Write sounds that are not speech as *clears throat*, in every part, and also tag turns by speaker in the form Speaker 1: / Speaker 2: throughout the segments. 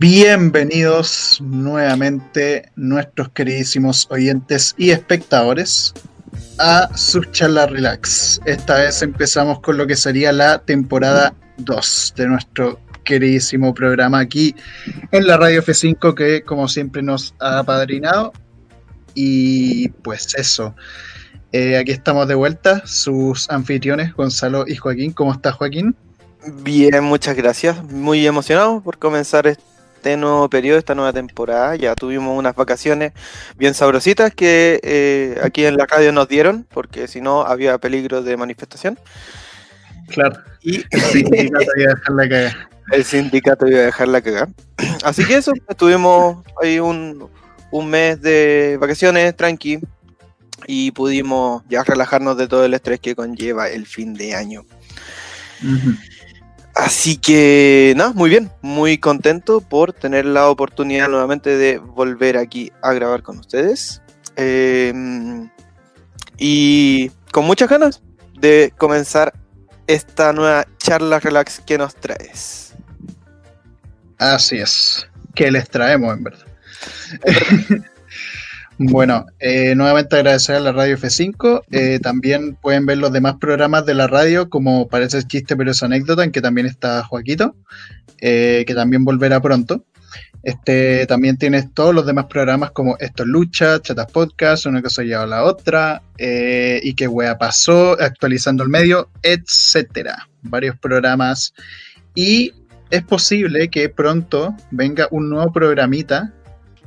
Speaker 1: Bienvenidos nuevamente nuestros queridísimos oyentes y espectadores a su charla relax. Esta vez empezamos con lo que sería la temporada 2 de nuestro queridísimo programa aquí en la Radio F5 que como siempre nos ha apadrinado. Y pues eso, eh, aquí estamos de vuelta, sus anfitriones Gonzalo y Joaquín. ¿Cómo está Joaquín?
Speaker 2: Bien, muchas gracias. Muy emocionado por comenzar este nuevo periodo, esta nueva temporada. Ya tuvimos unas vacaciones bien sabrositas que eh, aquí en la radio nos dieron, porque si no había peligro de manifestación.
Speaker 1: Claro. Y el sindicato iba a dejar la cagada.
Speaker 2: El sindicato iba a dejar la cagada. Así que eso, estuvimos ahí un, un mes de vacaciones tranqui y pudimos ya relajarnos de todo el estrés que conlleva el fin de año. Así que, nada, muy bien, muy contento por tener la oportunidad nuevamente de volver aquí a grabar con ustedes. Em, y con muchas ganas de comenzar esta nueva charla relax que nos traes.
Speaker 1: Así es, que les traemos en verdad. *laughs* Bueno, eh, nuevamente agradecer a la Radio F5. Eh, también pueden ver los demás programas de la radio, como parece chiste, pero es anécdota, en que también está Joaquito, eh, que también volverá pronto. Este, también tienes todos los demás programas como Esto es Lucha, Chatas Podcast, Una cosa lleva a la otra, y qué wea pasó, actualizando el medio, etcétera. Varios programas. Y es posible que pronto venga un nuevo programita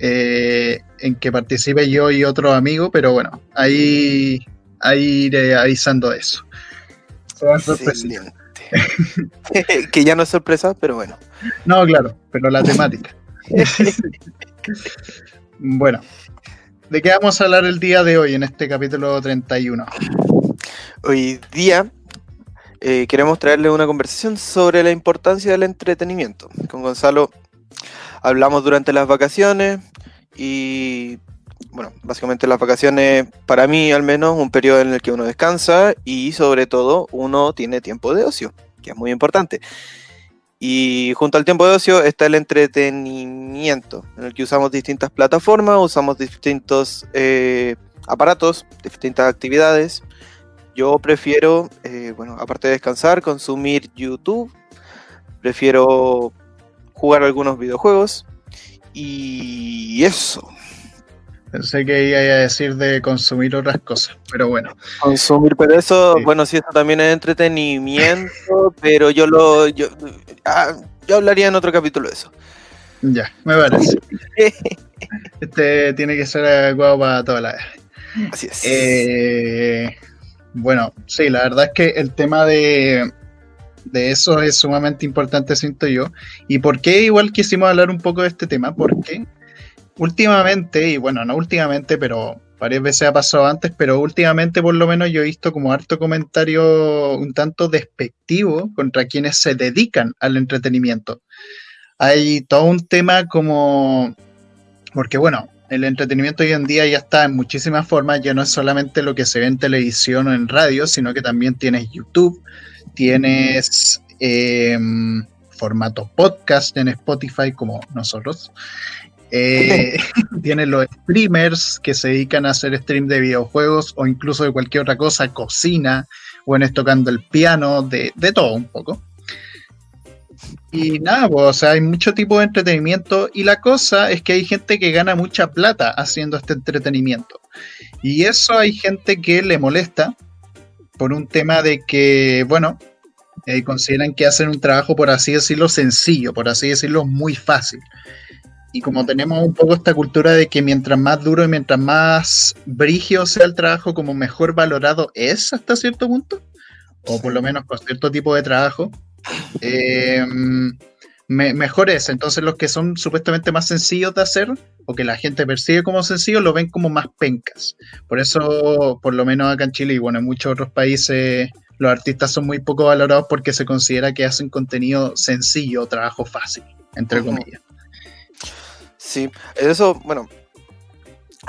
Speaker 1: eh, en que participe yo y otro amigo, pero bueno, ahí, ahí iré avisando eso. *laughs*
Speaker 2: que ya no es sorpresa, pero bueno.
Speaker 1: No, claro, pero la temática. *laughs* bueno, ¿de qué vamos a hablar el día de hoy en este capítulo 31?
Speaker 2: Hoy día eh, queremos traerle una conversación sobre la importancia del entretenimiento. Con Gonzalo hablamos durante las vacaciones y bueno, básicamente las vacaciones para mí al menos un periodo en el que uno descansa y sobre todo uno tiene tiempo de ocio, que es muy importante. Y junto al tiempo de ocio está el entretenimiento, en el que usamos distintas plataformas, usamos distintos eh, aparatos, distintas actividades. Yo prefiero, eh, bueno, aparte de descansar, consumir YouTube. Prefiero jugar algunos videojuegos. Y eso.
Speaker 1: Pensé que iba a decir de consumir otras cosas, pero bueno.
Speaker 2: Consumir, pero eso, bueno, sí, eso también es entretenimiento, *laughs* pero yo lo. Yo, ah, yo hablaría en otro capítulo de eso.
Speaker 1: Ya, me parece. este tiene que ser adecuado para toda la.
Speaker 2: Así es.
Speaker 1: Eh, bueno, sí, la verdad es que el tema de, de eso es sumamente importante, siento yo. ¿Y por qué igual quisimos hablar un poco de este tema? Porque últimamente, y bueno, no últimamente, pero varias veces ha pasado antes, pero últimamente por lo menos yo he visto como harto comentario un tanto despectivo contra quienes se dedican al entretenimiento. Hay todo un tema como, porque bueno, el entretenimiento hoy en día ya está en muchísimas formas, ya no es solamente lo que se ve en televisión o en radio, sino que también tienes YouTube, tienes em, formato podcast en Spotify como nosotros. Eh, *laughs* *laughs* tienes los streamers que se dedican a hacer stream de videojuegos o incluso de cualquier otra cosa, cocina, o en tocando el piano, de, de todo un poco. Y nada, pues, o sea, hay mucho tipo de entretenimiento y la cosa es que hay gente que gana mucha plata haciendo este entretenimiento. Y eso hay gente que le molesta por un tema de que, bueno, eh, consideran que hacen un trabajo, por así decirlo, sencillo, por así decirlo, muy fácil. Y como tenemos un poco esta cultura de que mientras más duro y mientras más brigio sea el trabajo, como mejor valorado es hasta cierto punto, o por lo menos con cierto tipo de trabajo, eh, mejor es. Entonces los que son supuestamente más sencillos de hacer, o que la gente percibe como sencillos, lo ven como más pencas. Por eso, por lo menos acá en Chile y bueno, en muchos otros países, los artistas son muy poco valorados porque se considera que hacen contenido sencillo, trabajo fácil, entre comillas.
Speaker 2: Sí, eso, bueno,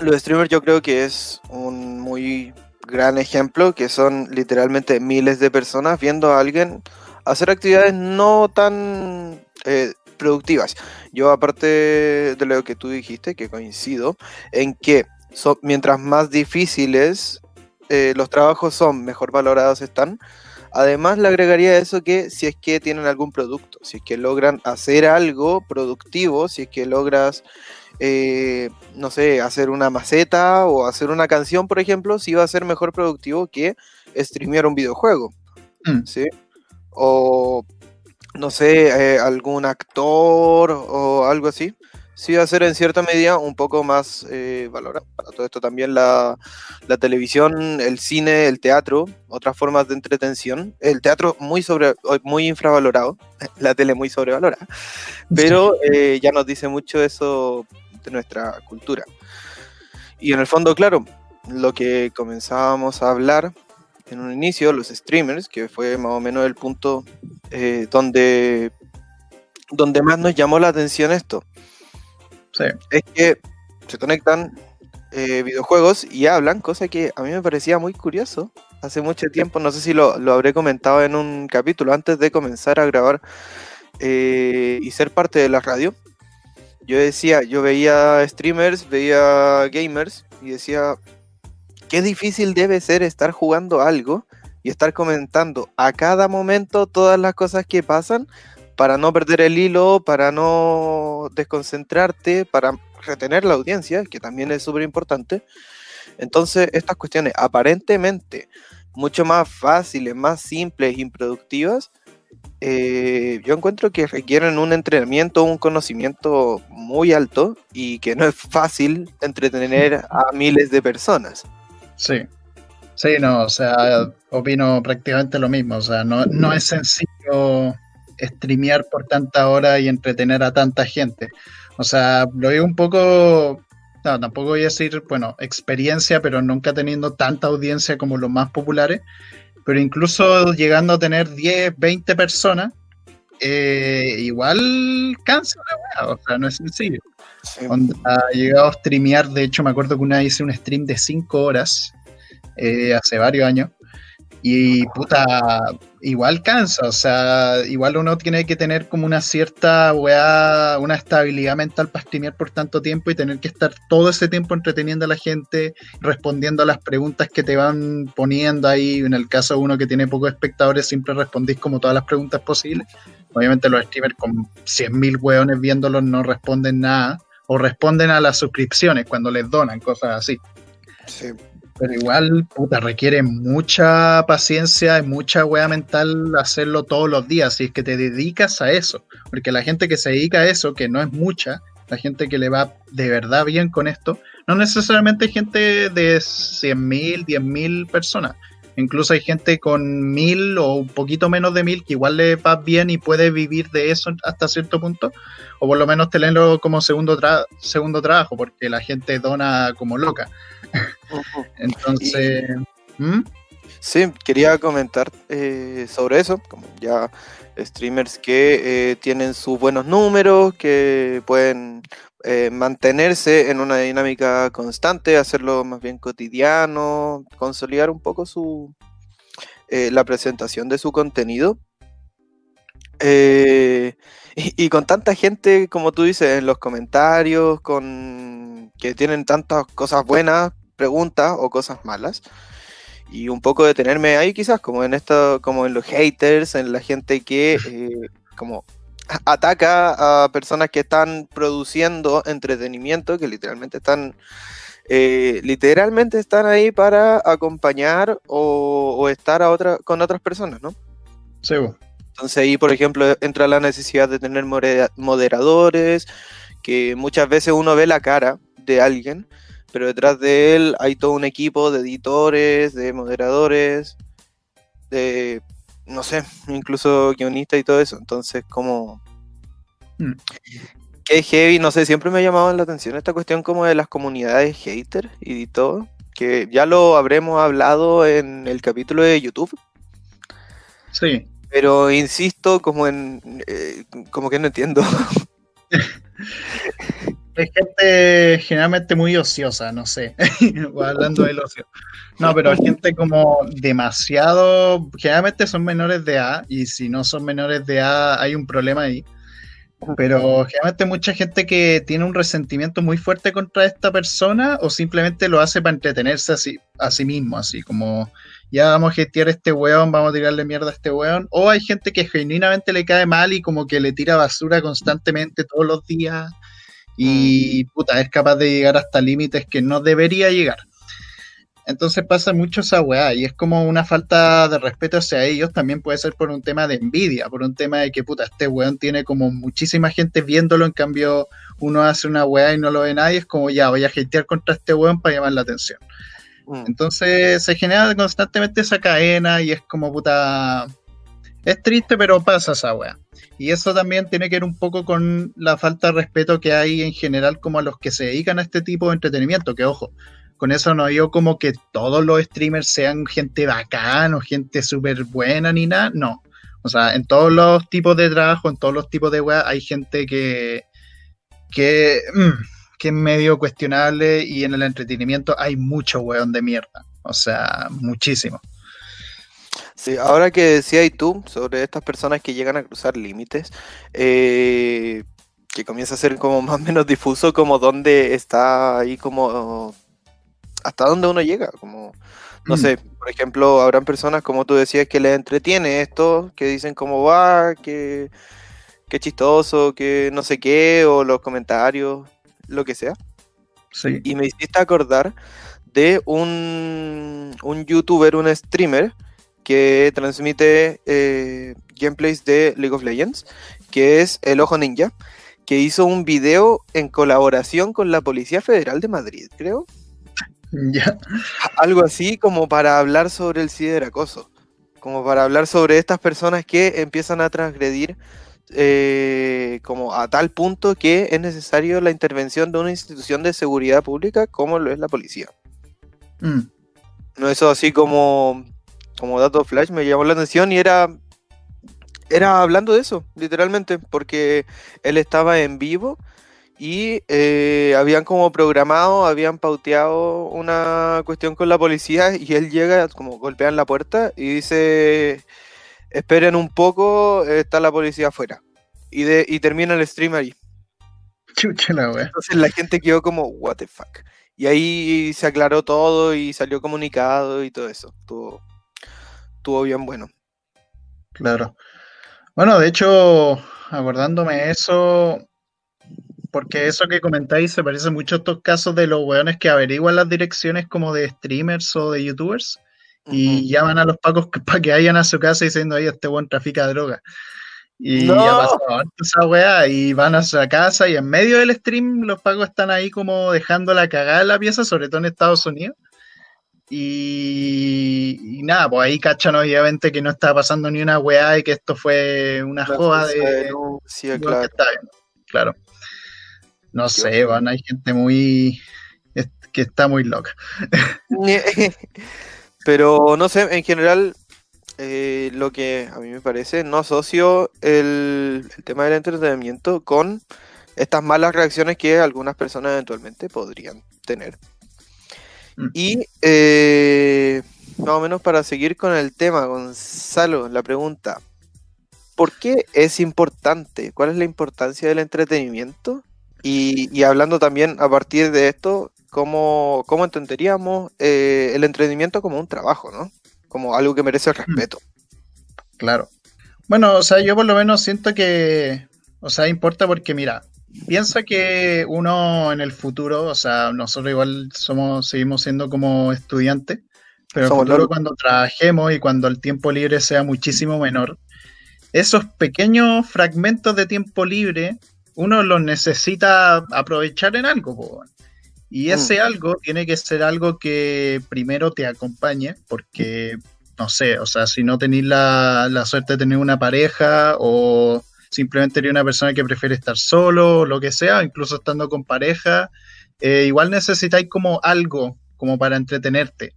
Speaker 2: los streamers yo creo que es un muy gran ejemplo, que son literalmente miles de personas viendo a alguien hacer actividades no tan eh, productivas. Yo aparte de lo que tú dijiste, que coincido, en que mientras más difíciles eh, los trabajos son, mejor valorados están. Además, le agregaría eso que si es que tienen algún producto, si es que logran hacer algo productivo, si es que logras, eh, no sé, hacer una maceta o hacer una canción, por ejemplo, si va a ser mejor productivo que streamear un videojuego. Mm. ¿sí? O, no sé, eh, algún actor o algo así sí va a ser en cierta medida un poco más eh, valorado. Para todo esto también la, televisión, el cine, el teatro, otras formas de entretención. El teatro muy, sobre, muy infravalorado, *laughs* la tele muy sobrevalorada, pero *laughs* eh, ya nos dice mucho eso de nuestra cultura. Y en el fondo, claro, lo que comenzábamos a hablar en un inicio, los streamers, que fue más o menos el punto eh, donde, donde más nos llamó la atención esto es que se conectan eh, videojuegos y hablan, cosa que a mí me parecía muy curioso. Hace mucho tiempo, no sé si lo, habré comentado en un capítulo antes de comenzar a grabar eh, y ser parte de la radio. Yo decía, yo veía streamers, veía gamers y decía, qué difícil debe ser estar jugando algo y estar comentando a cada momento todas las cosas que pasan para no perder el hilo, para no desconcentrarte, para retener la audiencia, que también es súper importante. Entonces, estas cuestiones aparentemente mucho más fáciles, más simples, improductivas, eh, yo encuentro que requieren un entrenamiento, un conocimiento muy alto y que no es fácil entretener a miles de personas.
Speaker 1: Sí, sí, no, o sea, opino prácticamente lo mismo, o sea, no, no es sencillo streamear por tanta hora y entretener a tanta gente. O sea, lo digo un poco, no, tampoco voy a decir, bueno, experiencia, pero nunca teniendo tanta audiencia como los más populares, pero incluso llegando a tener 10, 20 personas, eh, igual cansa la o sea, no es sencillo. Ha llegado a streamear, de hecho me acuerdo que una hice un stream de 5 horas, eh, hace varios años, y puta, igual cansa, o sea, igual uno tiene que tener como una cierta weá, una estabilidad mental para streamear por tanto tiempo y tener que estar todo ese tiempo entreteniendo a la gente, respondiendo a las preguntas que te van poniendo ahí. En el caso de uno que tiene pocos espectadores, siempre respondís como todas las preguntas posibles. Obviamente los streamers con 100.000 weones viéndolos no responden nada, o responden a las suscripciones cuando les donan, cosas así. Sí. Pero igual, puta, requiere mucha paciencia y mucha wea mental hacerlo todos los días, si es que te dedicas a eso. Porque la gente que se dedica a eso, que no es mucha, la gente que le va de verdad bien con esto, no necesariamente gente de 100.000, 10.000 personas. Incluso hay gente con mil o un poquito menos de mil que igual le va bien y puede vivir de eso hasta cierto punto, o por lo menos tenerlo como segundo, segundo trabajo, porque la gente dona como loca. *laughs* Entonces...
Speaker 2: ¿Mm? Sí, quería comentar eh, sobre eso, como ya streamers que eh, tienen sus buenos números, que pueden eh, mantenerse en una dinámica constante, hacerlo más bien cotidiano, consolidar un poco su la presentación de su contenido. Y, y, con tanta gente, como tú dices, en los comentarios, con que tienen tantas cosas buenas, preguntas o cosas malas. Y un poco detenerme ahí quizás, como en esto, como en los haters, en la gente que eh, como ataca a personas que están produciendo entretenimiento, que literalmente están eh, literalmente están ahí para acompañar o, estar a otra, con otras personas, ¿no?
Speaker 1: Sí.
Speaker 2: Entonces ahí, por ejemplo, entra la necesidad de tener moderadores, que muchas veces uno ve la cara de alguien, pero detrás de él hay todo un equipo de editores, de moderadores, de, no sé, incluso guionistas y todo eso. Entonces, como... Mm. Qué heavy, no sé, siempre me ha llamado la atención esta cuestión como de las comunidades hater y todo, que ya lo habremos hablado en el capítulo de YouTube.
Speaker 1: Sí.
Speaker 2: Pero insisto como en... Eh, como que no entiendo. *laughs*
Speaker 1: Es gente generalmente muy ociosa, no sé, *laughs* hablando del ocio. No, pero gente como demasiado, generalmente son menores de A y si no son menores de A hay un problema ahí. Pero generalmente mucha gente que tiene un resentimiento muy fuerte contra esta persona o simplemente lo hace para entretenerse así, a sí mismo, así como ya vamos a gestear a este weón, vamos a tirarle mierda a este weón. O hay gente que genuinamente le cae mal y como que le tira basura constantemente todos los días y mm. puta, es capaz de llegar hasta límites que no debería llegar. Entonces pasa mucho esa weá y es como una falta de respeto hacia ellos. También puede ser por un tema de envidia, por un tema de que puta, este weón tiene como muchísima gente viéndolo, en cambio uno hace una weá y no lo ve nadie. Es como ya voy a hatear contra este weón para llamar la atención. Mm. Entonces se genera constantemente esa cadena y es como puta. Es triste, pero pasa esa weá. Y eso también tiene que ver un poco con la falta de respeto que hay en general como a los que se dedican a este tipo de entretenimiento, que ojo, con eso no digo como que todos los streamers sean gente bacán o gente súper buena ni nada, no. O sea, en todos los tipos de trabajo, en todos los tipos de web, hay gente que, que, mm, que es medio cuestionable y en el entretenimiento hay mucho weón de mierda. O sea, muchísimo.
Speaker 2: Sí, ahora que decías tú sobre estas personas que llegan a cruzar límites, eh, que comienza a ser como *laughs* más o menos difuso como dónde está ahí como hasta dónde uno llega, como, no mm. sé, por ejemplo, habrán personas, como tú decías, que les entretiene esto, que dicen cómo va, que, que chistoso, que no sé qué, o los comentarios, lo que sea. Sí. Y me hiciste acordar de un, un youtuber, un streamer, que transmite eh, gameplays de League of Legends, que es El Ojo Ninja, que hizo un video en colaboración con la Policía Federal de Madrid, creo. *laughs* Algo así como para hablar sobre el ciberacoso, como para hablar sobre estas personas que empiezan a transgredir eh, como a tal punto que es necesario la intervención de una institución de seguridad pública como lo es la policía. Mm. No eso así como, como dato flash me llamó la atención y era era hablando de eso, literalmente, porque él estaba en vivo y eh, habían como programado, habían pauteado una cuestión con la policía y él llega, como golpean la puerta y dice, esperen un poco, está la policía afuera. Y, de, y termina el stream ahí.
Speaker 1: Chucha la
Speaker 2: Entonces la gente quedó como, what the fuck. Y ahí se aclaró todo y salió comunicado y todo eso. Estuvo, estuvo bien bueno.
Speaker 1: Claro. Bueno, de hecho, acordándome eso, porque eso que comentáis se parece mucho a estos casos de los weones que averiguan las direcciones como de streamers o de youtubers y llaman a los pacos *laughs* para que vayan a su casa diciendo, ahí este buen trafica droga. Y ya pasó esa weá y van a su casa y en medio del stream los pacos están ahí como dejando la cagada la pieza, sobre todo en Estados Unidos. Y, nada, pues ahí cachan obviamente que no está pasando ni una weá y que esto fue una joda de...
Speaker 2: Sí, claro.
Speaker 1: claro. No sé, van, hay gente muy. que está muy loca. *laughs*
Speaker 2: Pero no sé, en general, eh, lo que a mí me parece, no asocio el, tema del entretenimiento con estas malas reacciones que algunas personas eventualmente podrían tener. Mm. Y eh, más o menos para seguir con el tema, Gonzalo, la pregunta, ¿por qué es importante? ¿Cuál es la importancia del entretenimiento y, hablando también a partir de esto, ¿cómo, cómo entenderíamos eh, el entretenimiento como un trabajo, ¿no? Como algo que merece el mm. respeto.
Speaker 1: Claro. Bueno, o sea, yo por lo menos siento que, o sea, importa porque, mira, piensa que uno en el futuro, o sea, nosotros igual somos, seguimos siendo como estudiantes, pero en el futuro cuando trabajemos y cuando el tiempo libre sea muchísimo menor, esos pequeños fragmentos de tiempo libre uno los necesita aprovechar en algo. Y mm. ese algo tiene que ser algo que primero te acompañe, porque, no sé, o sea, si no tenéis la, suerte de tener una pareja o simplemente eres una persona que prefiere estar solo, lo que sea, incluso estando con pareja, eh, igual necesitáis como algo como para entretenerte.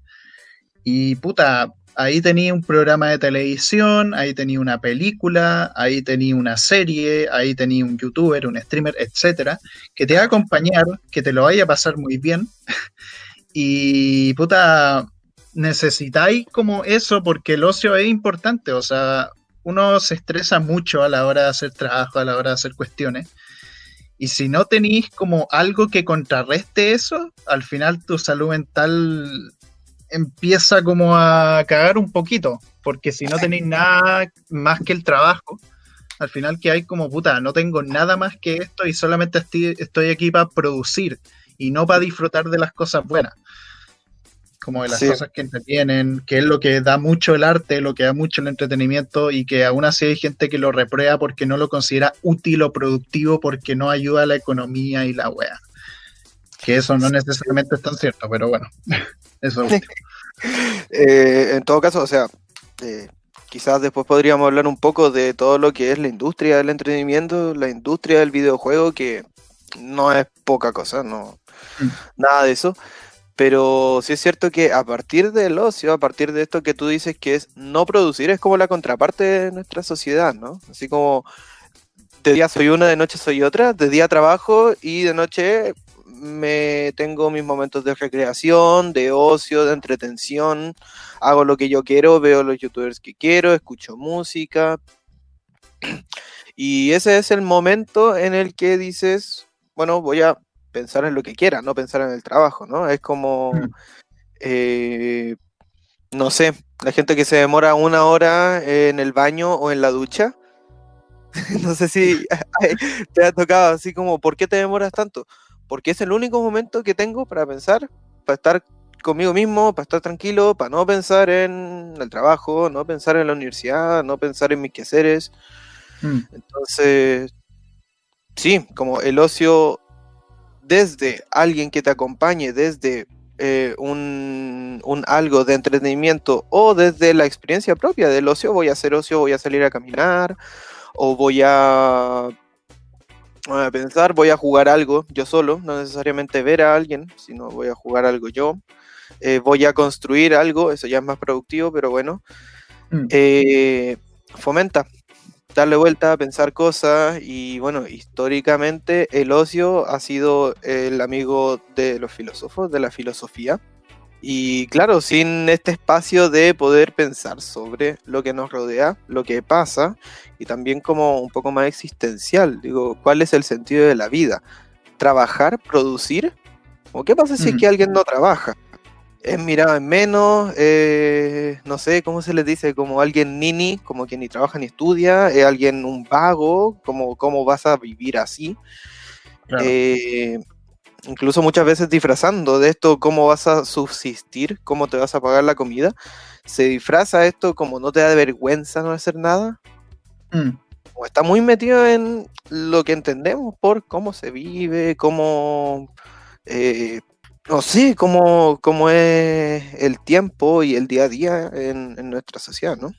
Speaker 1: Y puta, ahí tenía un programa de televisión, ahí tenía una película, ahí tenía una serie, ahí tenía un youtuber, un streamer, etcétera, que te va a acompañar, que te lo vaya a pasar muy bien. *laughs* y puta, necesitáis como eso porque el ocio es importante, o sea, uno se estresa mucho a la hora de hacer trabajo, a la hora de hacer cuestiones. Y si no tenéis como algo que contrarreste eso, al final tu salud mental empieza como a cagar un poquito, porque si no tenéis nada más que el trabajo, al final que hay como puta, no tengo nada más que esto y solamente estoy, aquí para producir y no para disfrutar de las cosas buenas, como de las cosas que entretienen, que es lo que da mucho el arte, lo que da mucho el entretenimiento y que aún así hay gente que lo reprueba porque no lo considera útil o productivo porque no ayuda a la economía y la wea. Que eso no necesariamente es tan cierto, pero bueno, *laughs* eso es *laughs*
Speaker 2: eh, en todo caso, o sea, eh, quizás después podríamos hablar un poco de todo lo que es la industria del entretenimiento, la industria del videojuego, que no es poca cosa, no, mm. nada de eso. Pero sí es cierto que a partir del ocio, a partir de esto que tú dices que es no producir, es como la contraparte de nuestra sociedad, ¿no? Así como de día soy una, de noche soy otra, de día trabajo y de noche me tengo mis momentos de recreación, de ocio, de entretención, hago lo que yo quiero, veo los youtubers que quiero, escucho música. *clears throat* Y ese es el momento en el que dices, bueno, voy a pensar en lo que quiera, no pensar en el trabajo, ¿no? Es como, eh, no sé, la gente que se demora una hora en el baño o en la ducha. *laughs* no sé si *laughs* te ha tocado así como, ¿por qué te demoras tanto? porque es el único momento que tengo para pensar, para estar conmigo mismo, para estar tranquilo, para no pensar en el trabajo, no pensar en la universidad, no pensar en mis quehaceres. Mm. Entonces, sí, como el ocio desde alguien que te acompañe, desde eh, un, un, algo de entretenimiento o desde la experiencia propia del ocio, voy a hacer ocio, voy a salir a caminar o voy a voy a pensar, voy a jugar algo yo solo, no necesariamente ver a alguien, sino voy a jugar algo yo. Eh, voy a construir algo, eso ya es más productivo, pero bueno. Mm. Eh, fomenta, darle vuelta, a pensar cosas y bueno, históricamente el ocio ha sido el amigo de los filósofos, de la filosofía. Y claro, sin este espacio de poder pensar sobre lo que nos rodea, lo que pasa, y también como un poco más existencial, digo, ¿cuál es el sentido de la vida? ¿Trabajar? ¿Producir? ¿O qué pasa si es que alguien no trabaja? Es mirado en menos, eh, no sé, ¿cómo se les dice? Como alguien nini, como que ni trabaja ni estudia, es alguien un vago, como cómo vas a vivir así. Eh, incluso muchas veces disfrazando de esto cómo vas a subsistir, cómo te vas a pagar la comida, se disfraza esto como no te da vergüenza no hacer nada. Mm. O está muy metido en lo que entendemos por cómo se vive, cómo... Eh, no sé, cómo, cómo, es el tiempo y el día a día en, en nuestra sociedad, ¿no?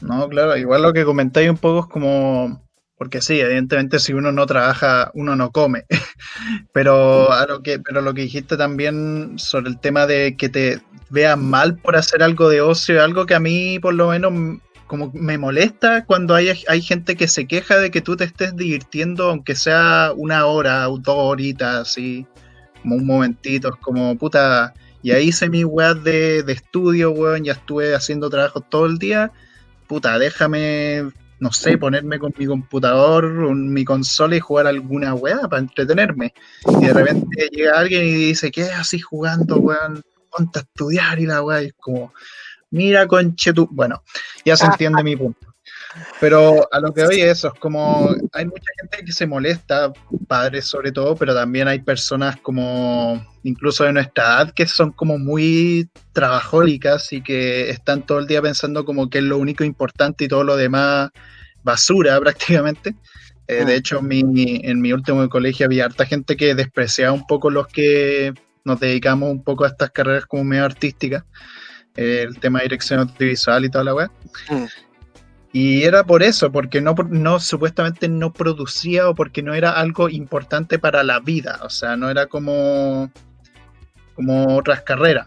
Speaker 1: No, claro, igual lo que comentáis un poco es como porque sí, evidentemente si uno no trabaja, uno no come. *laughs* pero, a lo que, pero lo que dijiste también sobre el tema de que te vean mal por hacer algo de ocio, algo que a mí por lo menos como me molesta cuando hay, hay gente que se queja de que tú te estés divirtiendo, aunque sea una hora o dos horitas, así, un momentito, es como puta, y ahí hice mi weá de, de estudio, weón, ya estuve haciendo trabajo todo el día, puta, déjame no sé, ponerme con mi computador, mi consola y jugar alguna weá para entretenerme. Y de repente llega alguien y dice, ¿qué así jugando, weón? Ponte a estudiar y la weá. Y es como, mira, conche tú. Bueno, ya se entiende mi punto. Pero a lo que oye eso, es como hay mucha gente que se molesta, padres sobre todo, pero también hay personas como incluso de nuestra edad que son como muy trabajólicas y que están todo el día pensando como que es lo único importante y todo lo demás basura *laughs* prácticamente. Eh, de mm. hecho, en mi último colegio había harta gente que despreciaba un poco los que nos dedicamos un poco a estas carreras como medio artísticas, eh, el tema de dirección audiovisual y toda la web. Mm. Y era por eso, porque no, no supuestamente no producía o porque no era algo importante para la vida, o sea, no era como, como otras carreras.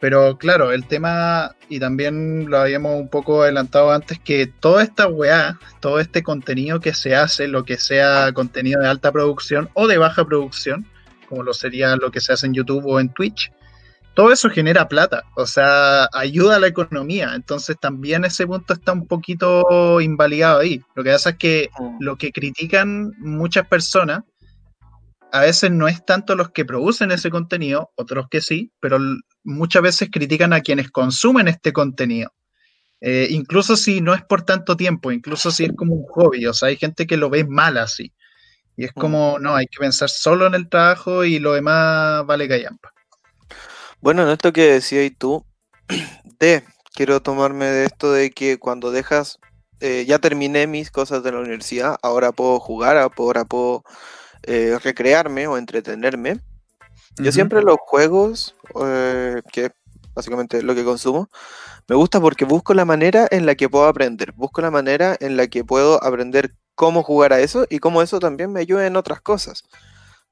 Speaker 1: Pero claro, el tema, y también lo habíamos un poco adelantado antes, que toda esta weá, todo este contenido que se hace, lo que sea contenido de alta producción o de baja producción, como lo sería lo que se hace en YouTube o en Twitch, todo eso genera plata, o sea, ayuda a la economía. Entonces también ese punto está un poquito invalidado ahí. Lo que pasa es que mm. lo que critican muchas personas a veces no es tanto los que producen ese contenido, otros que sí, pero muchas veces critican a quienes consumen este contenido. Eh, incluso si no es por tanto tiempo, incluso si es como un hobby, o sea, hay gente que lo ve mal así. Y es mm. como, no, hay que pensar solo en el trabajo y lo demás vale callampa.
Speaker 2: Bueno, en esto que decías tú, *clears throat* de, quiero tomarme de esto de que cuando dejas, eh, ya terminé mis cosas de la universidad, ahora puedo jugar, ahora puedo eh, recrearme o entretenerme. Yo siempre los juegos, eh, que básicamente lo que consumo, me gusta porque busco la manera en la que puedo aprender, busco la manera en la que puedo aprender cómo jugar a eso y cómo eso también me ayuda en otras cosas,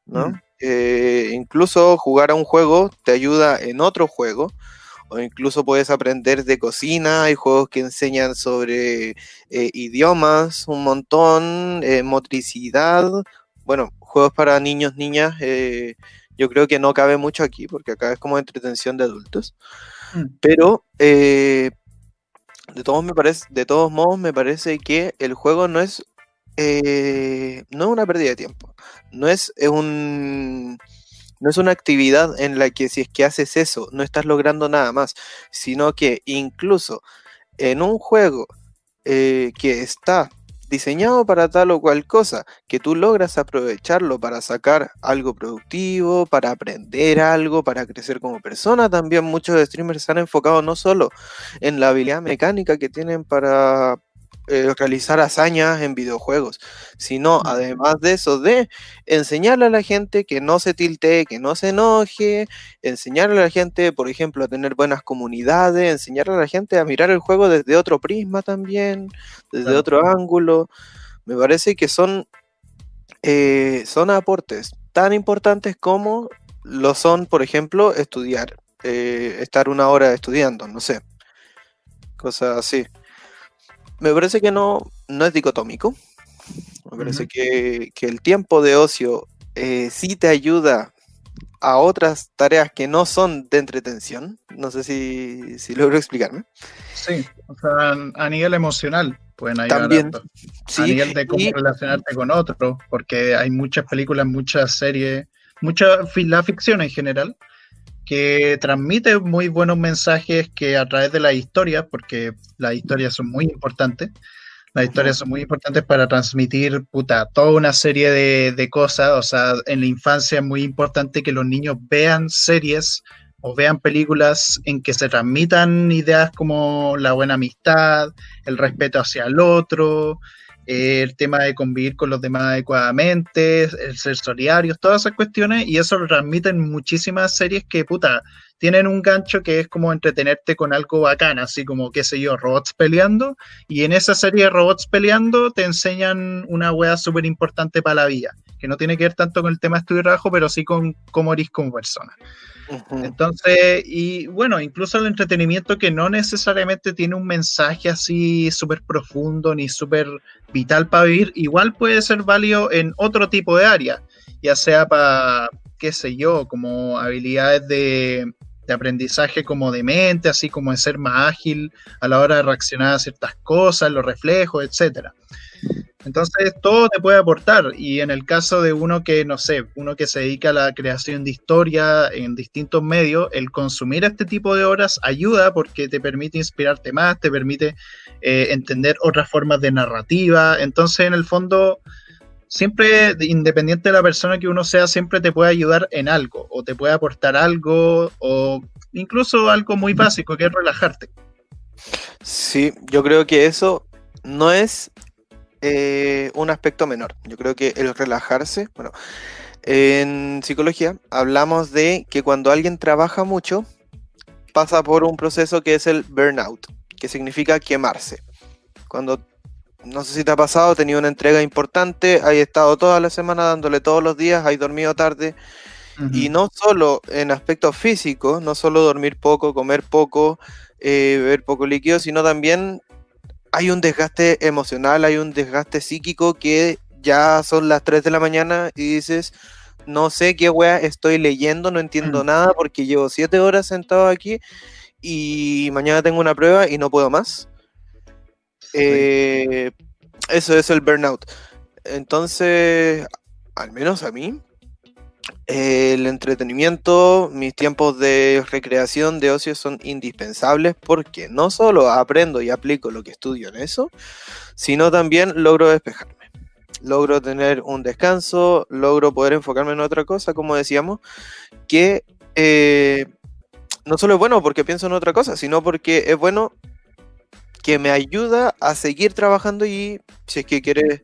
Speaker 2: ¿no? Mm. Eh, incluso jugar a un juego te ayuda en otro juego, o incluso puedes aprender de cocina, hay juegos que enseñan sobre idiomas un montón, motricidad, bueno, juegos para niños, niñas, eh, yo creo que no cabe mucho aquí, porque acá es como entretención de adultos. Mm. Pero eh, de, todos me parece, de todos modos, me parece que el juego no es, eh, no es una pérdida de tiempo. No es, un. No es una actividad en la que si es que haces eso, no estás logrando nada más, sino que incluso en un juego que está diseñado para tal o cual cosa, que tú logras aprovecharlo para sacar algo productivo, para aprender algo, para crecer como persona. También muchos streamers se han enfocado no solo en la habilidad mecánica que tienen para eh, realizar hazañas en videojuegos, sino además de eso, de enseñarle a la gente que no se tiltee, que no se enoje, enseñarle a la gente, por ejemplo, a tener buenas comunidades, enseñarle a la gente a mirar el juego desde otro prisma también, desde otro ángulo. Me parece que son, eh, son aportes tan importantes como lo son, por ejemplo, estudiar, eh, estar una hora estudiando, no sé, cosas así me parece que no, no es dicotómico. Me parece que, el tiempo de ocio eh, sí te ayuda a otras tareas que no son de entretención. No sé si, si logro explicarme.
Speaker 1: Sí, o sea, a nivel emocional pueden ayudar.
Speaker 2: También,
Speaker 1: a nivel de cómo relacionarte con otros, porque hay muchas películas, muchas series, mucha la ficción en general, que transmite muy buenos mensajes que a través de la historia, porque las historias son muy importantes, las historias son muy importantes para transmitir puta, toda una serie de, de, cosas. O sea, en la infancia es muy importante que los niños vean series o vean películas en que se transmitan ideas como la buena amistad, el respeto hacia el otro, el tema de convivir con los demás adecuadamente, el ser solidarios, todas esas cuestiones, y eso lo transmiten muchísimas series que, puta, tienen un gancho que es como entretenerte con algo bacán, así como, qué sé yo, robots peleando, y en esa serie de robots peleando te enseñan una wea súper importante para la vida, que no tiene que ver tanto con el tema de estudio y trabajo, pero sí con cómo eres como persona. Entonces, y bueno, incluso el entretenimiento que no necesariamente tiene un mensaje así súper profundo ni súper vital para vivir, igual puede ser válido en otro tipo de área, ya sea para, qué sé yo, como habilidades de, de aprendizaje como de mente, así como de ser más ágil a la hora de reaccionar a ciertas cosas, los reflejos, etcétera. Entonces, todo te puede aportar. Y en el caso de uno que, no sé, uno que se dedica a la creación de historia en distintos medios, el consumir este tipo de horas ayuda porque te permite inspirarte más, te permite eh, entender otras formas de narrativa. Entonces, en el fondo, siempre, independiente de la persona que uno sea, siempre te puede ayudar en algo, o te puede aportar algo, o incluso algo muy básico, que es relajarte.
Speaker 2: Sí, yo creo que eso no es eh, un aspecto menor. Yo creo que el relajarse, bueno, en psicología hablamos de que cuando alguien trabaja mucho, pasa por un proceso que es el burnout, que significa quemarse. Cuando, no sé si te ha pasado, tenido una entrega importante, hay estado toda la semana dándole todos los días, hay dormido tarde Y no solo en aspectos físicos, no solo dormir poco, comer poco, eh, beber poco líquido, sino también hay un desgaste emocional, hay un desgaste psíquico que ya son las 3 de la mañana y dices, no sé qué wea estoy leyendo, no entiendo mm. nada porque llevo 7 horas sentado aquí y mañana tengo una prueba y no puedo más. Eh, eso es el burnout. Entonces, al menos a mí, el entretenimiento, mis tiempos de recreación, de ocio son indispensables porque no solo aprendo y aplico lo que estudio en eso, sino también logro despejarme. Logro tener un descanso, logro poder enfocarme en otra cosa, como decíamos, que eh, no solo es bueno porque pienso en otra cosa, sino porque es bueno que me ayuda a seguir trabajando y, si es que quieres,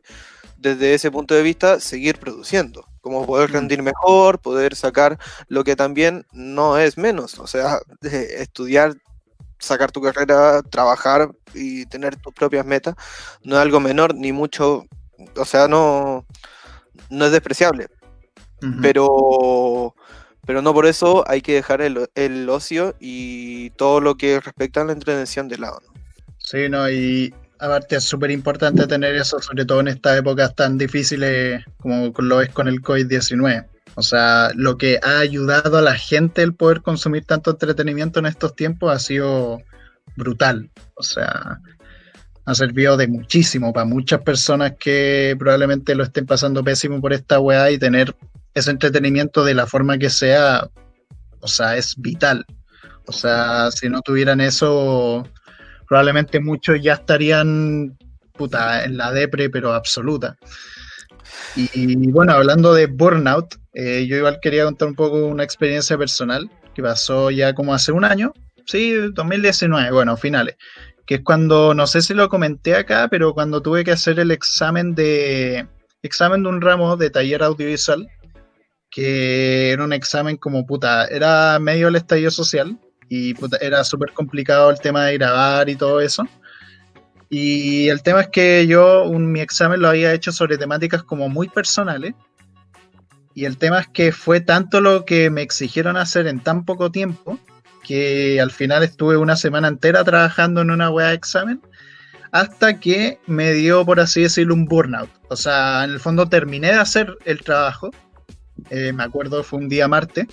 Speaker 2: desde ese punto de vista, seguir produciendo como poder mm. rendir mejor, poder sacar lo que también no es menos, o sea, estudiar, sacar tu carrera, trabajar y tener tus propias metas, no es algo menor ni mucho, o sea, no, no es despreciable, pero, pero no por eso hay que dejar el, el, ocio y todo lo que respecta a la entretención de lado.
Speaker 1: Sí, no, y Aparte es súper importante tener eso, sobre todo en estas épocas tan difíciles como lo es con el COVID-19. O sea, lo que ha ayudado a la gente el poder consumir tanto entretenimiento en estos tiempos ha sido brutal. O sea, ha servido de muchísimo para muchas personas que probablemente lo estén pasando pésimo por esta weá y tener ese entretenimiento de la forma que sea, o sea, es vital. O sea, si no tuvieran eso, probablemente muchos ya estarían puta, en la depre, pero absoluta. Y, bueno, hablando de burnout, eh, yo igual quería contar un poco una experiencia personal que pasó ya como hace un año, sí, 2019, bueno, finales, que es cuando, no sé si lo comenté acá, pero cuando tuve que hacer el examen de, examen de un ramo de taller audiovisual, que era un examen como puta, era medio el estallido social, y era súper complicado el tema de grabar y todo eso. Y el tema es que yo mi examen lo había hecho sobre temáticas como muy personales. Y el tema es que fue tanto lo que me exigieron hacer en tan poco tiempo que al final estuve una semana entera trabajando en una web de examen hasta que me dio, por así decirlo, un burnout. O sea, en el fondo terminé de hacer el trabajo. Eh, me acuerdo, fue un día martes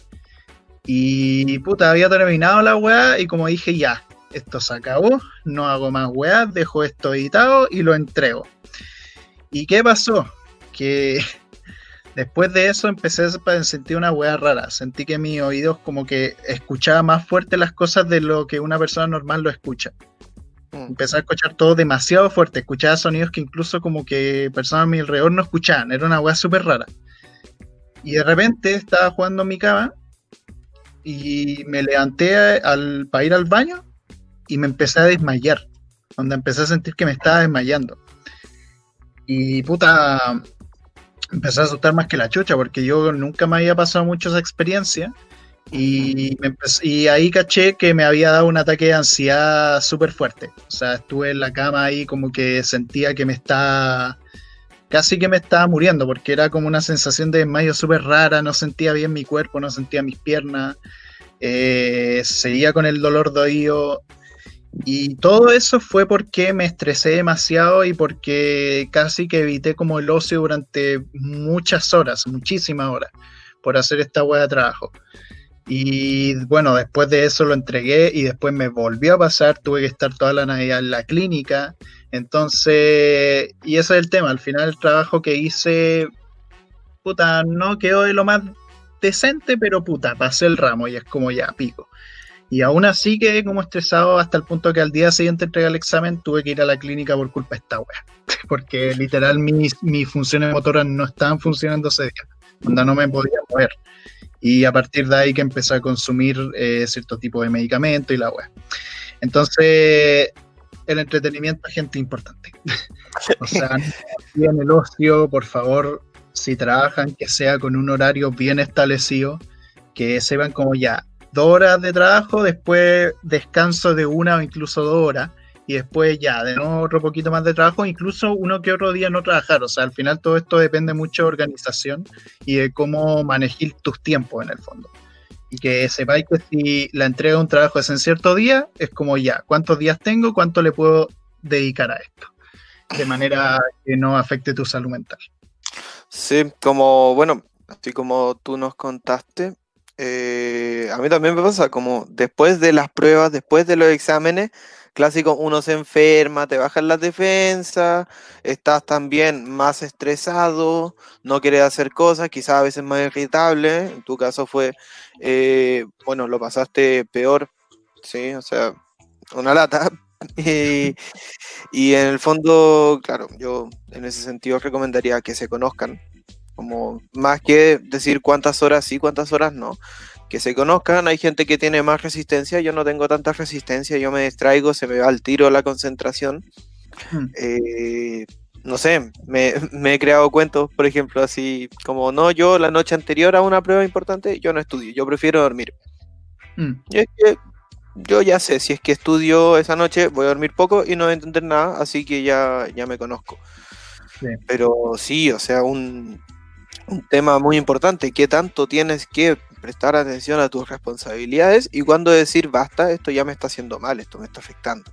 Speaker 1: y puta, había terminado la weá y como dije, ya, esto se acabó, no hago más weá, dejo esto editado y lo entrego. ¿Y qué pasó? Que *laughs* después de eso empecé a sentir una weá rara. Sentí que mis oídos como que escuchaba más fuerte las cosas de lo que una persona normal lo escucha. Mm. Empecé a escuchar todo demasiado fuerte, escuchaba sonidos que incluso como que personas a mi alrededor no escuchaban, era una weá súper rara. Y de repente estaba jugando en mi cama y me levanté al, para ir al baño y me empecé a desmayar, donde empecé a sentir que me estaba desmayando. Y puta, empecé a asustar más que la chucha, porque yo nunca me había pasado mucho esa experiencia. Y, y ahí caché que me había dado un ataque de ansiedad súper fuerte. O sea, estuve en la cama ahí como que sentía que me estaba casi que me estaba muriendo porque era como una sensación de desmayo súper rara, no sentía bien mi cuerpo, no sentía mis piernas, eh, seguía con el dolor de oído y todo eso fue porque me estresé demasiado y porque casi que evité como el ocio durante muchas horas, muchísimas horas, por hacer esta hueá de trabajo. Y bueno, después de eso lo entregué y después me volvió a pasar, tuve que estar toda la Navidad en la clínica. Entonces, y ese es el tema, al final el trabajo que hice, puta, no quedó de lo más decente, pero puta, pasé el ramo y es como ya, pico. Y aún así quedé como estresado hasta el punto que al día siguiente entregué el examen, tuve que ir a la clínica por culpa de esta wea. *laughs* Porque literal mis, mis funciones motoras no estaban funcionando ese día. Onda no me podía mover. Y a partir de ahí que empecé a consumir eh, cierto tipo de medicamento y la web. Entonces, el entretenimiento es gente importante. o sea, en el ocio, por favor, si trabajan, que sea con un horario bien establecido, que se van como ya dos horas de trabajo, después descanso de una o incluso dos horas, y después ya, de nuevo otro poquito más de trabajo, incluso uno que otro día no trabajar. O sea, al final todo esto depende mucho de organización y de cómo manejar tus tiempos en el fondo. Y que sepáis que si la entrega de un trabajo es en cierto día, es como ya, ¿cuántos días tengo? ¿Cuánto le puedo dedicar a esto? De manera que no afecte tu salud mental.
Speaker 2: Sí, como, bueno, así como tú nos contaste, eh, a mí también me pasa, como después de las pruebas, después de los exámenes, clásico, uno se enferma, te bajan las defensas, estás también más estresado, no quieres hacer cosas, quizás a veces más irritable, en tu caso fue, eh, bueno, lo pasaste peor, sí, o sea, una lata. *laughs* y, y en el fondo, claro, yo en ese sentido recomendaría que se conozcan, como más que decir cuántas horas sí, cuántas horas no, que se conozcan. Hay gente que tiene más resistencia, yo no tengo tanta resistencia, yo me distraigo, se me va al tiro la concentración. Hmm. Eh, no sé, me, he creado cuentos, por ejemplo, así como no, yo la noche anterior a una prueba importante, yo no estudio, yo prefiero dormir. Hmm. yo ya sé, si es que estudio esa noche, voy a dormir poco y no voy a entender nada, así que ya, ya me conozco. Pero sí, o sea, un, un tema muy importante, ¿qué tanto tienes que prestar atención a tus responsabilidades y cuando decir basta, esto ya me está haciendo mal, esto me está afectando.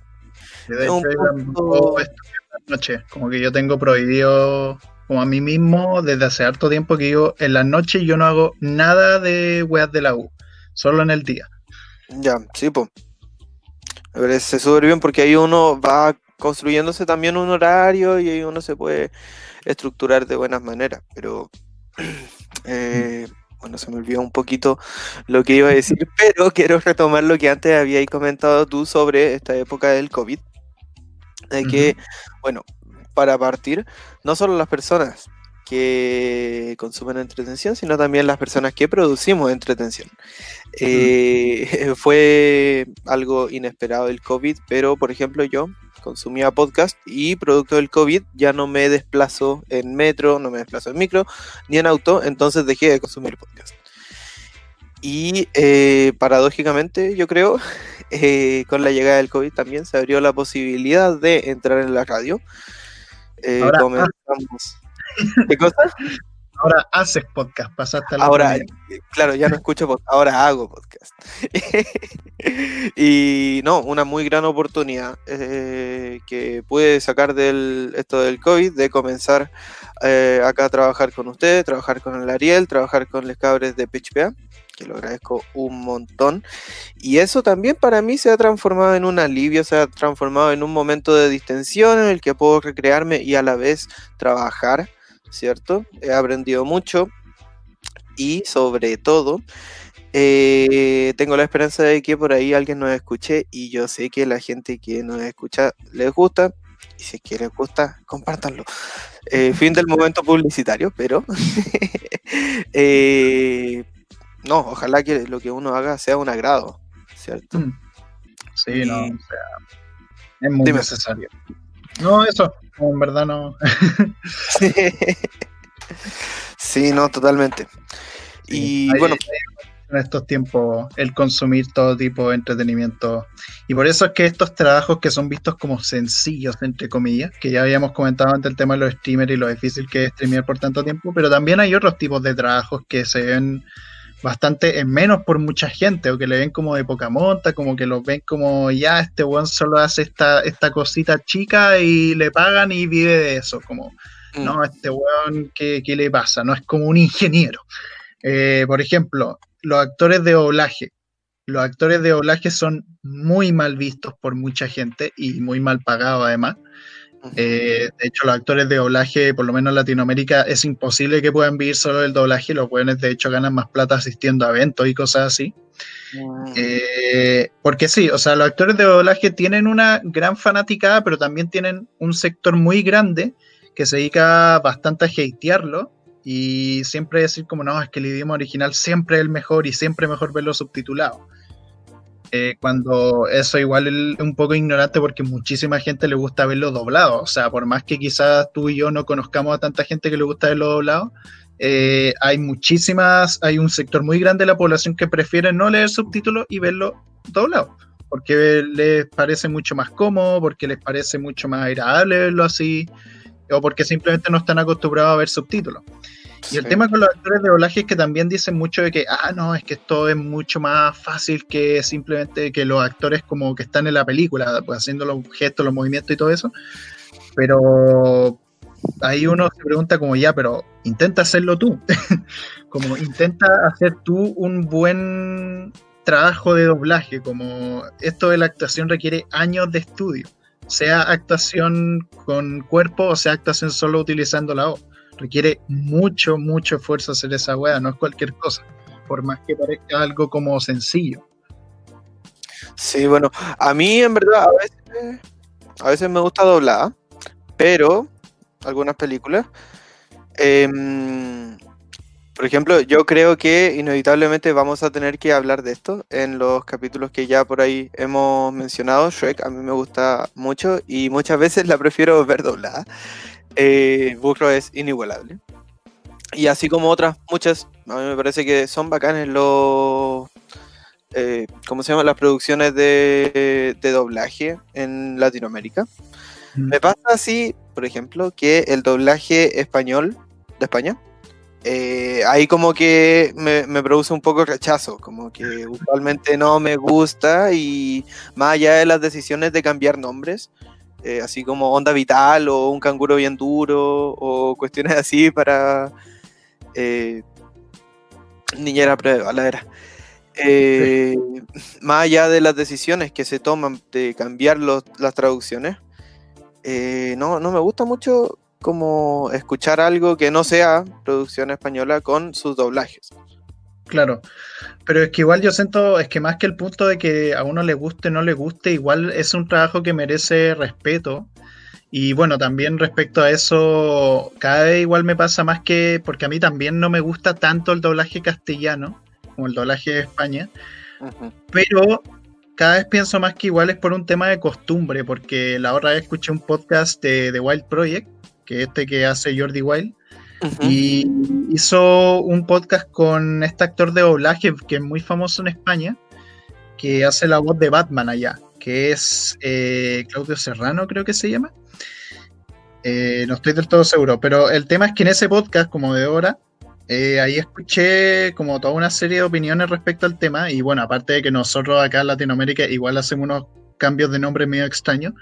Speaker 1: noche, como que yo tengo prohibido como a mí mismo desde hace harto tiempo que yo en la noche yo no hago nada de weas de la U, solo en el día.
Speaker 2: Ya, sí, pues. Me parece súper bien porque ahí uno va construyéndose también un horario y ahí uno se puede estructurar de buenas maneras, pero *clears throat* eh, bueno, se me olvidó un poquito lo que iba a decir, *laughs* pero quiero retomar lo que antes habías comentado tú sobre esta época del COVID. De que, bueno, para partir, no solo las personas que consumen entretención, sino también las personas que producimos entretención. Eh, *laughs* fue algo inesperado el COVID, pero por ejemplo yo consumía podcast y producto del COVID ya no me desplazo en metro, no me desplazo en micro ni en auto, entonces dejé de consumir podcast. Y eh, paradójicamente, yo creo, *laughs* eh, con la llegada del COVID también se abrió la posibilidad de entrar en la radio.
Speaker 1: Eh, comenzamos. ¿Qué cosa? *laughs* Ahora haces podcast, pasaste
Speaker 2: a la Ahora, claro, ya no escucho podcast, ahora hago podcast. *laughs* y no, una muy gran oportunidad eh, que pude sacar del esto del COVID, de comenzar eh, acá a trabajar con ustedes, trabajar con el Ariel, trabajar con los cabres de PHPA, que lo agradezco un montón. Y eso también para mí se ha transformado en un alivio, se ha transformado en un momento de distensión en el que puedo recrearme y a la vez trabajar ¿cierto? He aprendido mucho y sobre todo eh, tengo la esperanza de que por ahí alguien nos escuche y yo sé que la gente que nos escucha les gusta y si es que les gusta, compártanlo. Eh, fin del momento publicitario, pero *laughs* eh, no, ojalá que lo que uno haga sea un agrado, ¿cierto? Mm.
Speaker 1: Sí, no, o sea, es muy necesario. No, eso, en verdad no. *laughs*
Speaker 2: sí, no, totalmente. Y bueno.
Speaker 1: En estos tiempos, el consumir todo tipo de entretenimiento. Y por eso es que estos trabajos que son vistos como sencillos, entre comillas, que ya habíamos comentado antes el tema de los streamers y lo difícil que es streamear por tanto tiempo, pero también hay otros tipos de trabajos que se ven bastante en menos por mucha gente, o que le ven como de poca monta, como que los ven como ya este weón solo hace esta, esta cosita chica y le pagan y vive de eso, como mm. no, este weón, ¿qué, ¿qué, le pasa? No es como un ingeniero. Eh, por ejemplo, los actores de doblaje. Los actores de doblaje son muy mal vistos por mucha gente y muy mal pagados además. Eh, de hecho, los actores de doblaje, por lo menos en Latinoamérica, es imposible que puedan vivir solo del doblaje. Los jóvenes, de hecho, ganan más plata asistiendo a eventos y cosas así. Eh, porque sí, o sea, los actores de doblaje tienen una gran fanaticada, pero también tienen un sector muy grande que se dedica bastante a hatearlo y siempre decir como no, es que el idioma original siempre es el mejor y siempre mejor verlo subtitulado. Eh, cuando eso igual es un poco ignorante porque muchísima gente le gusta verlo doblado. O sea, por más que quizás tú y yo no conozcamos a tanta gente que le gusta verlo doblado, eh, hay muchísimas, hay un sector muy grande de la población que prefiere no leer subtítulos y verlo doblado. porque les parece mucho más cómodo, porque les parece mucho más agradable verlo así, o porque simplemente no están acostumbrados a ver subtítulos. Y el tema con los actores de doblaje es que también dicen mucho de que, ah, no, es que esto es mucho más fácil que simplemente que los actores como que están en la película, pues haciendo los gestos, los movimientos y todo eso. Pero ahí uno se pregunta como ya, pero intenta hacerlo tú. *laughs* como intenta hacer tú un buen trabajo de doblaje, como esto de la actuación requiere años de estudio, sea actuación con cuerpo o sea actuación solo utilizando la voz. Requiere mucho, mucho esfuerzo hacer esa weá, no es cualquier cosa, por más que parezca algo como sencillo.
Speaker 2: Sí, bueno, a mí en verdad a veces, a veces me gusta doblar, pero algunas películas. Em, por ejemplo, yo creo que inevitablemente vamos a tener que hablar de esto en los capítulos que ya por ahí hemos mencionado. Shrek a mí me gusta mucho y muchas veces la prefiero ver doblada. Eh, Burro es inigualable. Y así como otras muchas, a mí me parece que son bacanes los... Eh, ¿Cómo se llaman? Las producciones de, de doblaje en Latinoamérica. Mm. Me pasa así por ejemplo, que el doblaje español de España, eh, ahí como que me, produce un poco rechazo, como que usualmente no me gusta y más allá de las decisiones de cambiar nombres, eh, así como Onda Vital o Un Canguro Bien Duro o cuestiones así para eh, Niñera Baladera. Eh, Más allá de las decisiones que se toman de cambiar las traducciones, eh, no, no me gusta mucho como escuchar algo que no sea producción española con sus doblajes.
Speaker 1: Claro, pero es que igual yo siento, es que más que el punto de que a uno le guste o no le guste, igual es un trabajo que merece respeto. Y bueno, también respecto a eso, cada vez igual me pasa más que, porque a mí también no me gusta tanto el doblaje castellano como el doblaje de España, pero cada vez pienso más que igual es por un tema de costumbre, porque la otra vez escuché un podcast de The Wild Project, que es este que hace Jordi Wild, y hizo un podcast con este actor de doblaje que es muy famoso en España, que hace la voz de Batman allá, que es eh, Claudio Serrano, creo que se llama. Eh, no estoy del todo seguro, pero el tema es que en ese podcast, como de hora, eh, ahí escuché como toda una serie de opiniones respecto al tema y bueno, aparte de que nosotros acá en Latinoamérica igual hacemos unos cambios de nombre medio extraños,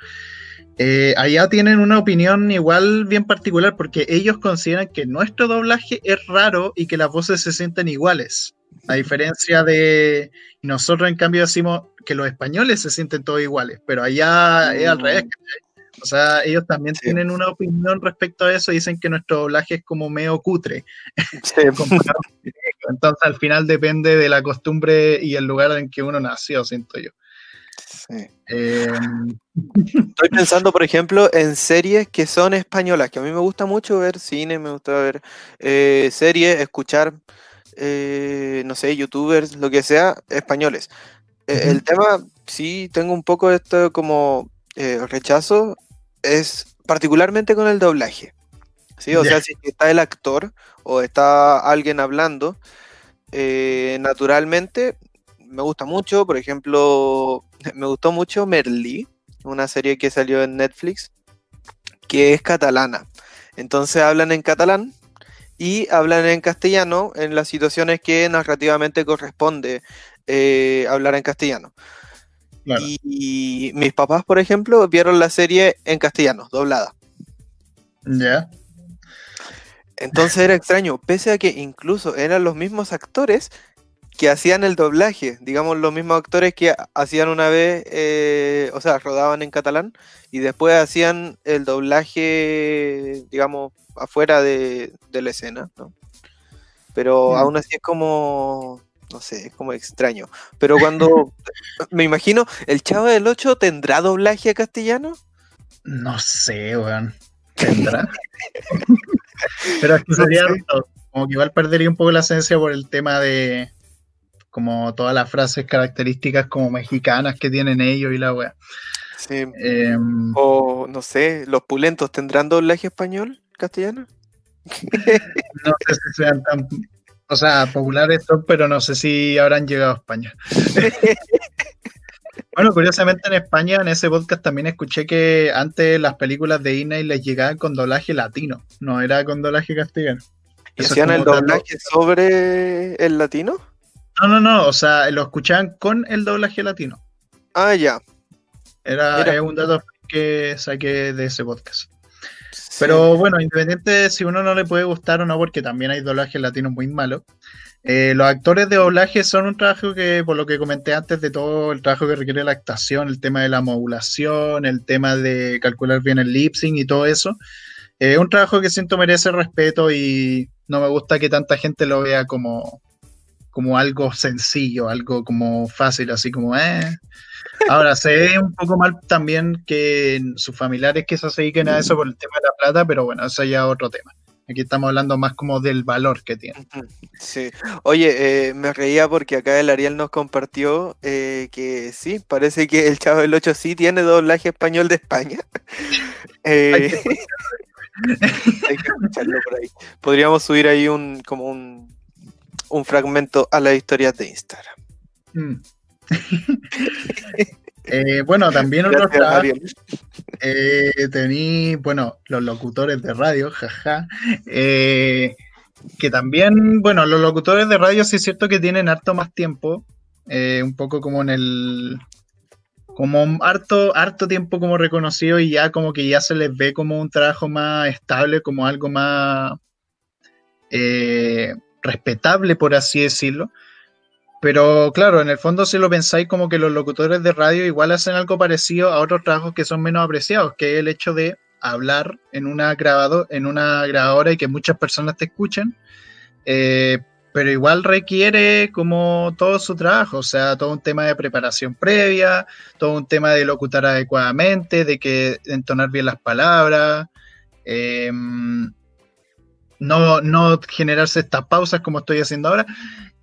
Speaker 1: eh, allá tienen una opinión igual bien particular porque ellos consideran que nuestro doblaje es raro y que las voces se sienten iguales. A diferencia de nosotros en cambio decimos que los españoles se sienten todos iguales, pero allá es al revés. Mm. O sea, ellos también tienen una opinión respecto a eso, dicen que nuestro doblaje es *laughs* como medio cutre. Entonces al final depende de la costumbre y el lugar en que uno nació, siento yo.
Speaker 2: Em, Estoy pensando, por ejemplo, en series que son españolas, que a mí me gusta mucho ver cine, me gusta ver eh, series, escuchar, eh, no sé, youtubers, lo que sea, españoles. E, el tema, sí, tengo un poco esto como eh, rechazo es particularmente con el doblaje. ¿sí? O sea, si está el actor o está alguien hablando, eh, naturalmente me gusta mucho. Por ejemplo, *laughs* me gustó mucho Merlí, una serie que salió en Netflix, que es catalana. Entonces hablan en catalán y hablan en castellano en las situaciones que narrativamente corresponde eh, hablar en castellano. Y, mis papás, por ejemplo, vieron la serie en castellano, doblada.
Speaker 1: Ya.
Speaker 2: Entonces era extraño, pese a que incluso eran los mismos actores que hacían el doblaje, digamos los mismos actores que hacían una vez, eh, o sea, rodaban en catalán y después hacían el doblaje, digamos, afuera de, la escena, ¿no? Pero mm. aún así es como, no sé, es como extraño. Pero cuando *laughs* me imagino, ¿el Chavo del 8 tendrá doblaje a castellano?
Speaker 1: No sé, weón. ¿Tendrá? *laughs* Pero es que sería como que igual perdería un poco la esencia por el tema de como todas las frases características como mexicanas que tienen ellos y la weá.
Speaker 2: Sí. Em, o no sé, ¿los pulentos tendrán doblaje español, castellano? *laughs*
Speaker 1: no sé si sean tan o sea, populares son, pero no sé si habrán llegado a España. *laughs* Bueno, curiosamente en España, en ese podcast también escuché que antes las películas de Disney les llegaban con doblaje latino, no era con doblaje castellano.
Speaker 2: ¿Y hacían el doblaje sobre el latino?
Speaker 1: No, no, no, o sea, lo escuchaban con el doblaje latino.
Speaker 2: Ah, ya.
Speaker 1: Era, un dato que saqué de ese podcast. Pero bueno, independiente de si uno no le puede gustar o no, porque también hay doblajes latinos muy malos. Eh, los actores de doblaje son un trabajo que, por lo que comenté antes, de todo el trabajo que requiere la actuación, el tema de la modulación, el tema de calcular bien el lip sync y todo eso, es un trabajo que siento merece respeto y no me gusta que tanta gente lo vea como, como algo sencillo, algo como fácil, así como, eh. Ahora, se ve un poco mal también que sus familiares que se dediquen a eso por el tema de la plata, pero bueno, eso ya es otro tema. Aquí estamos hablando más como del valor que tiene.
Speaker 2: Sí. Oye, eh, me reía porque acá el Ariel nos compartió eh, que sí, parece que el Chavo del 8 sí tiene doblaje español de España. *laughs* Eh, *laughs* hay, que escucharlo por ahí. Podríamos subir ahí un como un, un fragmento a las historias de Instagram. Mm. *laughs*
Speaker 1: Eh, bueno, también otros eh, tení, bueno, los locutores de radio, jaja. Eh, que también, bueno, los locutores de radio sí es cierto que tienen harto más tiempo. Eh, un poco como en el. Como harto, harto tiempo como reconocido y ya como que ya se les ve como un trabajo más estable, como algo más respetable, por así decirlo. Pero claro, en el fondo si lo pensáis como que los locutores de radio igual hacen algo parecido a otros trabajos que son menos apreciados, que es el hecho de hablar en una grabado, en una grabadora y que muchas personas te escuchen. Eh, pero igual requiere como todo su trabajo, o sea, todo un tema de preparación previa, todo un tema de locutar adecuadamente, de que entonar bien las palabras, em, no, no generarse estas pausas como estoy haciendo ahora.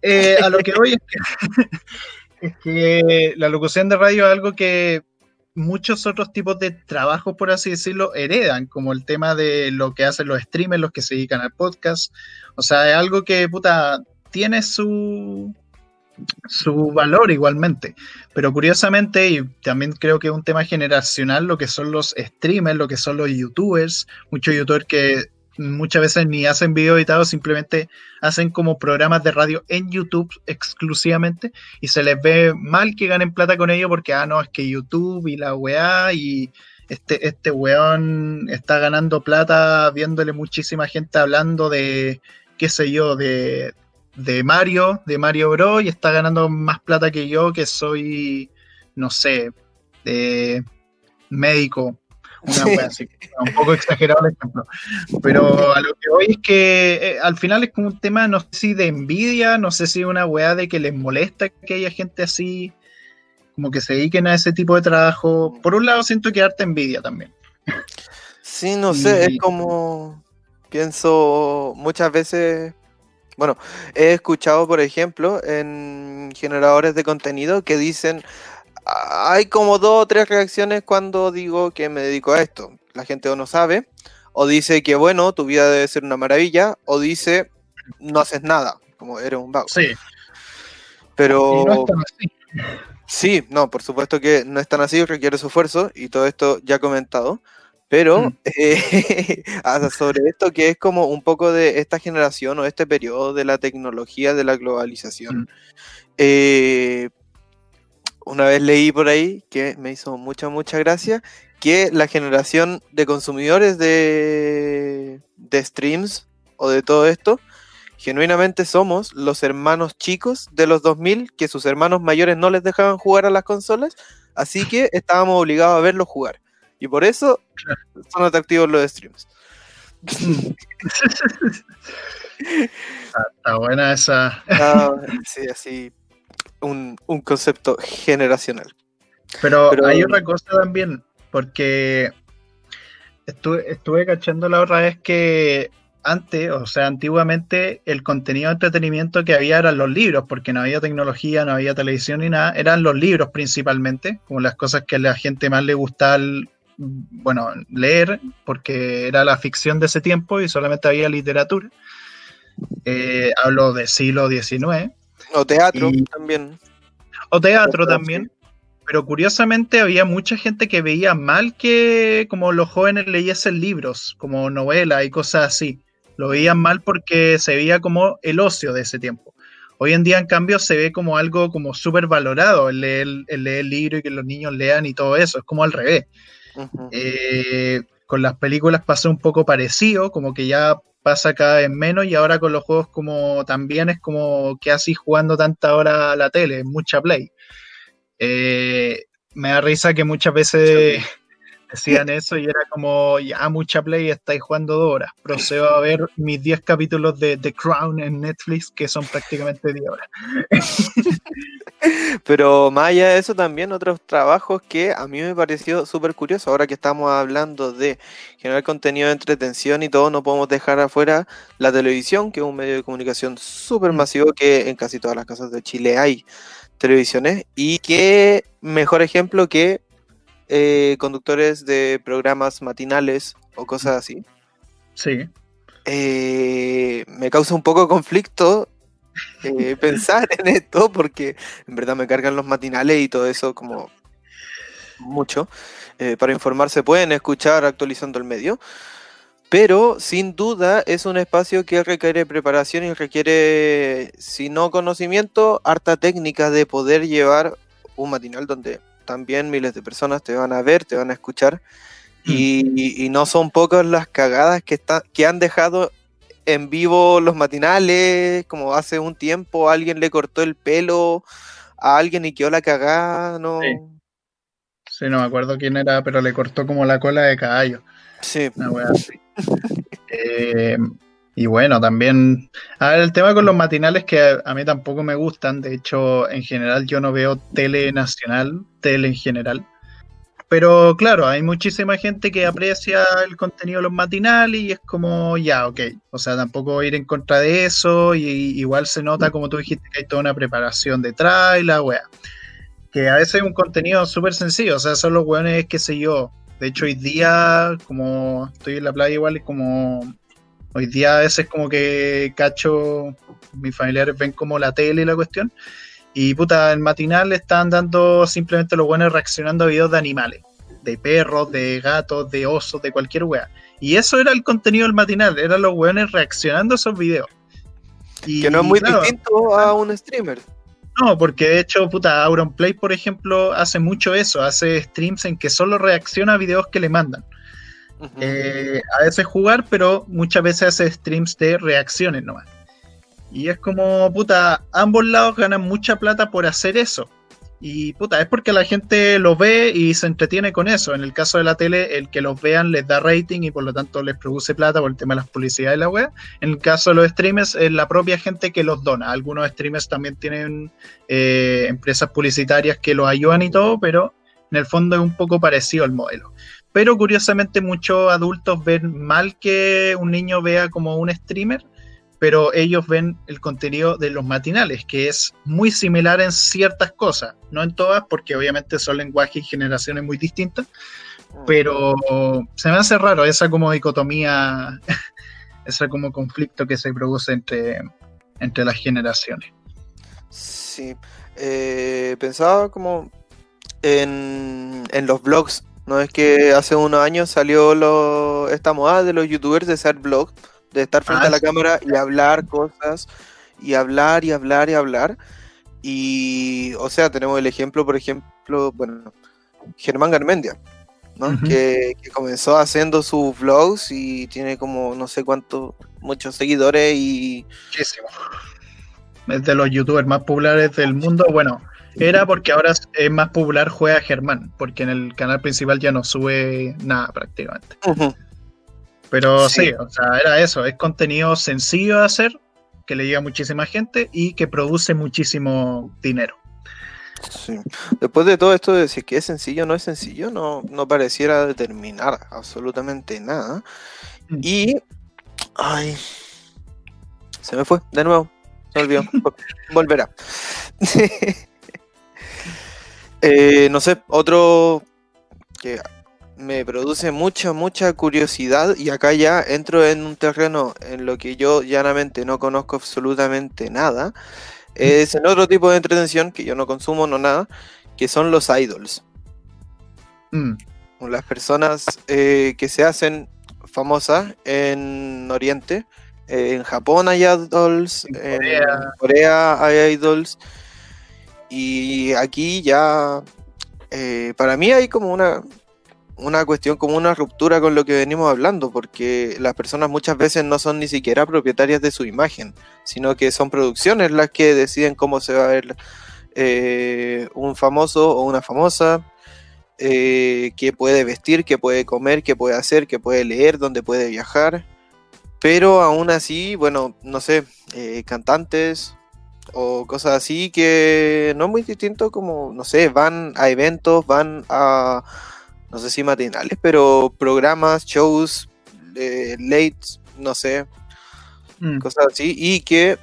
Speaker 1: Eh, a lo que voy es que, *laughs* la locución de radio es algo que muchos otros tipos de trabajos, por así decirlo, heredan, como el tema de lo que hacen los streamers, los que se dedican al podcast. O sea, es algo que, puta, tiene su, su valor igualmente. Pero curiosamente, y también creo que es un tema generacional, lo que son los streamers, lo que son los youtubers, muchos youtubers que muchas veces ni hacen video editado, simplemente hacen como programas de radio en YouTube exclusivamente y se les ve mal que ganen plata con ello porque, ah, no, es que YouTube y la weá y este, este weón está ganando plata viéndole muchísima gente hablando de, qué sé yo, de, de Mario, de Mario Bros. y está ganando más plata que yo que soy, no sé, de médico un poco exagerado el ejemplo. Pero a lo que voy es que eh, al final es como un tema, no sé si de envidia, no sé si una weá de que les molesta que haya gente así, como que se dediquen a ese tipo de trabajo. Por un lado siento que harta envidia también.
Speaker 2: Sí, no sé, es como pienso muchas veces bueno, he escuchado, por ejemplo, en generadores de contenido que dicen, hay como dos o tres reacciones cuando digo que me dedico a esto. La gente o no sabe, o dice que bueno, tu vida debe ser una maravilla, o dice no haces nada, como eres un vago.
Speaker 1: Sí.
Speaker 2: Pero. No así. Sí, no, por supuesto que no es tan así, requiere su esfuerzo, y todo esto ya comentado. Pero mm. *laughs* eh, sobre esto que es como un poco de esta generación o este periodo de la tecnología, de la globalización. Mm. Eh, una vez leí por ahí que me hizo mucha, mucha gracia que la generación de consumidores de, de streams o de todo esto, genuinamente somos los hermanos chicos de los 2000 que sus hermanos mayores no les dejaban jugar a las consolas, así que *laughs* estábamos obligados a verlos jugar. Y por eso son atractivos los streams. *laughs*
Speaker 1: Está buena esa. *laughs*
Speaker 2: Ah, sí, así un, concepto generacional.
Speaker 1: Pero, hay otra cosa también, porque estuve, estuve cachando la otra vez que antes, o sea, antiguamente, el contenido de entretenimiento que había eran los libros, porque no había tecnología, no había televisión ni nada, eran los libros principalmente, como las cosas que a la gente más le gustaba, bueno, leer, porque era la ficción de ese tiempo y solamente había literatura. Eh, hablo del siglo XIX.
Speaker 2: O teatro también.
Speaker 1: O teatro también. pero curiosamente había mucha gente que veía mal que como los jóvenes leyesen libros, como novelas y cosas así. Lo veían mal porque se veía como el ocio de ese tiempo. Hoy en día, en cambio, se ve como algo como súper valorado, el leer, el leer libro y que los niños lean y todo eso. Es como al revés. Eh, con las películas pasó un poco parecido, como que ya pasa cada vez menos y ahora con los juegos como también es como que así jugando tanta hora a la tele, mucha play. Eh, me da risa que muchas veces decían eso y era como, ya mucha play, estáis jugando dos horas. Procedo a ver mis 10 capítulos de The Crown en Netflix, que son prácticamente 10 horas. *laughs*
Speaker 2: Pero más allá de eso, también otros trabajos que a mí me pareció súper curioso. Ahora que estamos hablando de generar contenido de entretención y todo, no podemos dejar afuera la televisión, que es un medio de comunicación súper mm. masivo que en casi todas las casas de Chile hay televisiones. Y qué mejor ejemplo que eh, conductores de programas matinales o cosas así.
Speaker 1: Sí.
Speaker 2: Eh, me causa un poco de conflicto eh, *laughs* pensar en esto porque en verdad me cargan los matinales y todo eso como mucho. para informarse pueden escuchar actualizando el medio. Pero sin duda es un espacio que requiere preparación y requiere, si no conocimiento, harta técnica de poder llevar un matinal donde también miles de personas te van a ver, te van a escuchar. Mm. Y, no son pocas las cagadas que, está, que han dejado en vivo los matinales, como hace un tiempo alguien le cortó el pelo a alguien y quedó la cagada, ¿no?
Speaker 1: Sí. no me acuerdo quién era, pero le cortó como la cola de caballo.
Speaker 2: Sí. *laughs*
Speaker 1: eh, y bueno, también. A ver, el tema con los matinales que a, mí tampoco me gustan. De hecho, en general yo no veo tele nacional, tele en general. Pero claro, hay muchísima gente que aprecia el contenido de los matinales y es como, ya, ok. O sea, tampoco ir en contra de eso. Y igual se nota, como tú dijiste, que hay toda una preparación detrás y la wea. Que a veces es un contenido súper sencillo. O sea, son los weones, qué sé yo. De hecho, hoy día, como estoy en la playa igual, es como Hoy día a veces como que cacho, mis familiares ven como la tele y la cuestión. Y puta, el matinal están dando simplemente los buenos reaccionando a videos de animales, de perros, de gatos, de osos, de cualquier wea. Y eso era el contenido del matinal, eran los buenos reaccionando a esos videos.
Speaker 2: que no es muy distinto a un streamer.
Speaker 1: No, porque de hecho, puta, Auronplay, por ejemplo, hace mucho eso, hace streams en que solo reacciona a videos que le mandan. Eh, a veces jugar, pero muchas veces hace streams de reacciones nomás. Y es como, puta, ambos lados ganan mucha plata por hacer eso. Y puta, es porque la gente lo ve y se entretiene con eso. En el caso de la tele, el que los vean les da rating y por lo tanto les produce plata por el tema de las publicidades de la web. En el caso de los streamers, es la propia gente que los dona. Algunos streamers también tienen eh, empresas publicitarias que los ayudan y todo, pero en el fondo es un poco parecido al modelo. Pero curiosamente muchos adultos ven mal que un niño vea como un streamer, pero ellos ven el contenido de los matinales, que es muy similar en ciertas cosas, no en todas, porque obviamente son lenguajes y generaciones muy distintas, pero se me hace raro esa como dicotomía, *laughs* ese como conflicto que se produce entre, entre las generaciones.
Speaker 2: Sí, eh, pensaba como en, en los blogs no es que hace unos años salió esta moda de los youtubers de hacer vlogs, de estar frente a la ah, cámara y hablar cosas, y hablar y hablar y hablar. Y, o sea, tenemos el ejemplo, por ejemplo, bueno, Germán Garmendia, ¿no? que, comenzó haciendo sus vlogs y tiene como no sé cuántos, muchos seguidores y...
Speaker 1: Muchísimo. Es de los youtubers más populares del mundo. Bueno, era porque ahora es más popular juega Germán, porque en el canal principal ya no sube nada prácticamente. Pero sí. o sea, era eso, es contenido sencillo de hacer, que le llega a muchísima gente y que produce muchísimo dinero.
Speaker 2: Sí. Después de todo esto de decir que es sencillo o no es sencillo, no, no pareciera determinar absolutamente nada. Mm. Y. Ay. Se me fue, de nuevo. Se olvidó. *laughs* Volverá. *laughs* Eh, no sé, otro que me produce mucha, mucha curiosidad y acá ya entro en un terreno en lo que yo llanamente no conozco absolutamente nada. Es en otro tipo de entretención que yo no consumo, no nada, que son los idols.
Speaker 1: Mm,
Speaker 2: Las personas eh, que se hacen famosas en Oriente. eh, en Japón hay idols,
Speaker 1: En. Corea
Speaker 2: hay idols. Y aquí ya, eh, para mí hay como una, una cuestión, como una ruptura con lo que venimos hablando, porque las personas muchas veces no son ni siquiera propietarias de su imagen, sino que son producciones las que deciden cómo se va a ver eh, un famoso o una famosa, eh, qué puede vestir, qué puede comer, qué puede hacer, qué puede leer, dónde puede viajar. Pero aún así, bueno, no sé, eh, cantantes o cosas así que no es muy distinto como, no sé, van a eventos, van a, no sé si matinales, pero programas, shows, eh, late, no sé,
Speaker 1: mm,
Speaker 2: cosas así, y que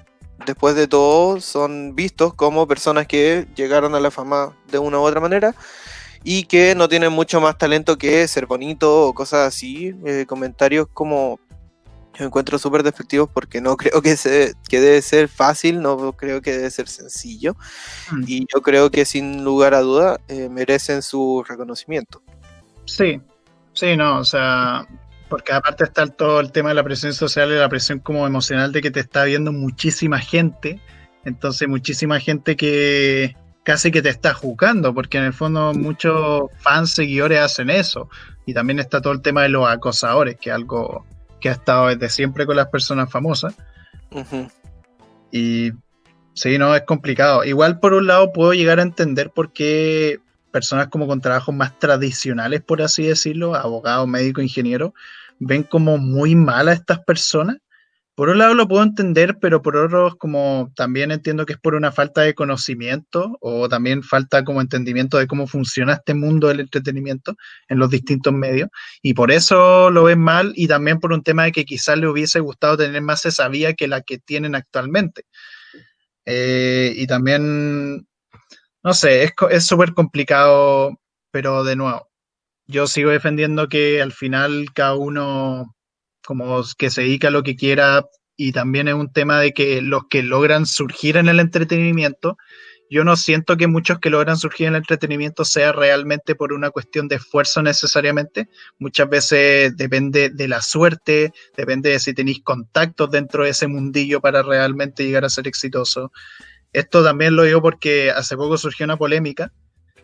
Speaker 2: después de todo son vistos como personas que llegaron a la fama de una u otra manera y que no tienen mucho más talento que ser bonito o cosas así, eh, comentarios como yo encuentro súper despectivos porque no *laughs* creo que, se, que debe ser fácil, no creo que debe ser sencillo
Speaker 1: mm.
Speaker 2: y yo creo que sin lugar a duda eh, merecen su reconocimiento.
Speaker 1: Sí, sí, no, o sea, porque aparte está todo el tema de la presión social y la presión como emocional de que te está viendo muchísima gente, entonces muchísima gente que casi que te está juzgando, porque en el fondo muchos fans, seguidores hacen eso, y también está todo el tema de los acosadores, que es algo que ha estado desde siempre con las personas famosas. Y sí, no, es complicado. Igual por un lado puedo llegar a entender por qué personas como con trabajos más tradicionales, por así decirlo, abogados, médicos, ingenieros, ven como muy mal a estas personas. Por un lado lo puedo entender, pero por otro como también entiendo que es por una falta de conocimiento o también falta como entendimiento de cómo funciona este mundo del entretenimiento en los distintos medios y por eso lo ven mal y también por un tema de que quizás le hubiese gustado tener más esa vía que la que tienen actualmente. Eh, y también, no sé, es súper complicado, pero de nuevo, yo sigo defendiendo que al final cada uno como que se dedica a lo que quiera y también es un tema de que los que logran surgir en el entretenimiento, yo no siento que muchos que logran surgir en el entretenimiento sea realmente por una cuestión de esfuerzo necesariamente. Muchas veces depende de la suerte, depende de si tenéis contactos dentro de ese mundillo para realmente llegar a ser exitoso. Esto también lo digo porque hace poco surgió una polémica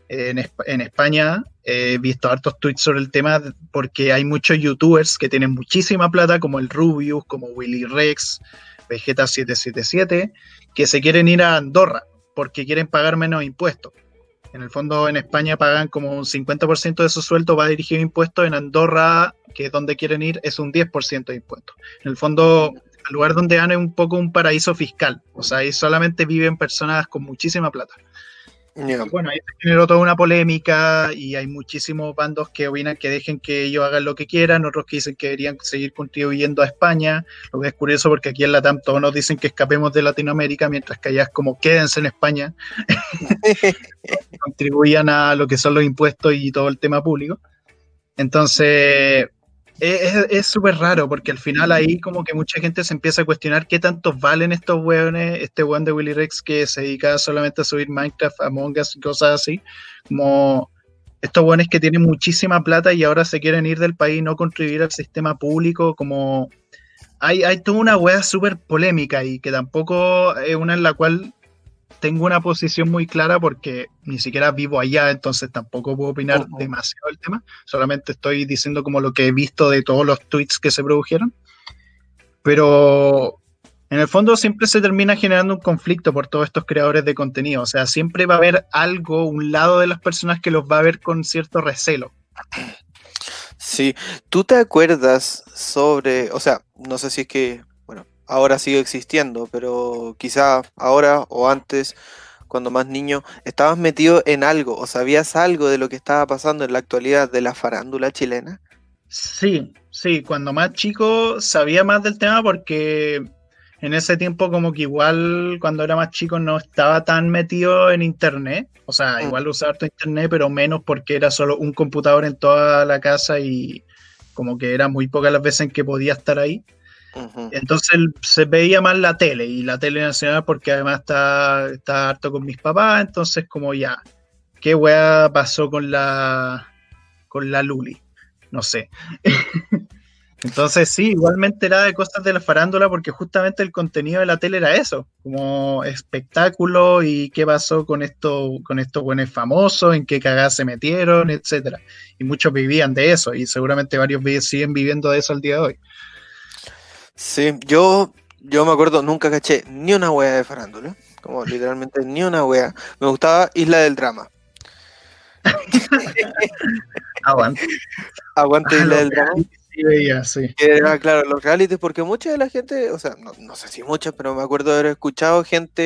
Speaker 1: en, Esp- en España. He visto hartos tweets sobre el tema porque hay muchos youtubers que tienen muchísima plata, como el Rubius, como Willy Rex, Vegeta777, que se quieren ir a Andorra porque quieren pagar menos impuestos. En el fondo, en España pagan como un 50% de su sueldo va dirigido a impuestos. En Andorra, que es donde quieren ir, es un 10% de impuestos. En el fondo, el lugar donde van es un poco un paraíso fiscal. O sea, ahí solamente viven personas con muchísima plata. Bueno, ahí se generó toda una polémica y hay muchísimos bandos que opinan que dejen que ellos hagan lo que quieran, otros que dicen que deberían seguir contribuyendo a España, lo que es curioso porque aquí en Latam todos nos dicen que escapemos de Latinoamérica, mientras que allá es como quédense en España, *laughs* contribuyan a lo que son los impuestos y todo el tema público. Entonces, es súper raro porque al final ahí como que mucha gente se empieza a cuestionar qué tantos valen estos hueones, este hueón de Willy Rex que se dedica solamente a subir Minecraft, Among Us y cosas así, como estos hueones que tienen muchísima plata y ahora se quieren ir del país no contribuir al sistema público, como hay, hay toda una hueá súper polémica y que tampoco es una en la cual tengo una posición muy clara porque ni siquiera vivo allá, entonces tampoco puedo opinar demasiado del tema. Solamente estoy diciendo como lo que he visto de todos los tweets que se produjeron. Pero en el fondo siempre se termina generando un conflicto por todos estos creadores de contenido. O sea, siempre va a haber algo, un lado de las personas que los va a ver con cierto recelo.
Speaker 2: Sí, ¿tú te acuerdas sobre, o sea, no sé si es que, ahora sigue existiendo, pero quizá ahora o antes, cuando más niño, estabas metido en algo o sabías algo de lo que estaba pasando en la actualidad de la farándula chilena?
Speaker 1: Sí, sí, cuando más chico sabía más del tema porque en ese tiempo como que igual cuando era más chico no estaba tan metido en internet, o sea,
Speaker 2: Mm.
Speaker 1: igual usaba harto internet, pero menos porque era solo un computador en toda la casa y como que era muy pocas las veces en que podía estar ahí. Entonces se veía más la tele y la tele nacional porque además está, está harto con mis papás, entonces como ya. qué weá pasó con la con la Luli. No sé. *laughs* Entonces sí, igualmente era de cosas de la farándula porque justamente el contenido de la tele era eso, como espectáculo y qué pasó con esto, con estos buenos famosos, en qué cagadas se metieron, etcétera. Y muchos vivían de eso y seguramente varios siguen viviendo de eso al día de hoy.
Speaker 2: Sí, yo, yo me acuerdo, nunca caché ni una wea de farándula, como literalmente ni una wea. Me gustaba Isla del Drama. *laughs*
Speaker 1: Aguante.
Speaker 2: Aguante Isla del Drama.
Speaker 1: Sí, veía, sí.
Speaker 2: Era, claro, los realities, porque mucha de la gente, o sea, no, sé si muchas, pero me acuerdo de haber escuchado gente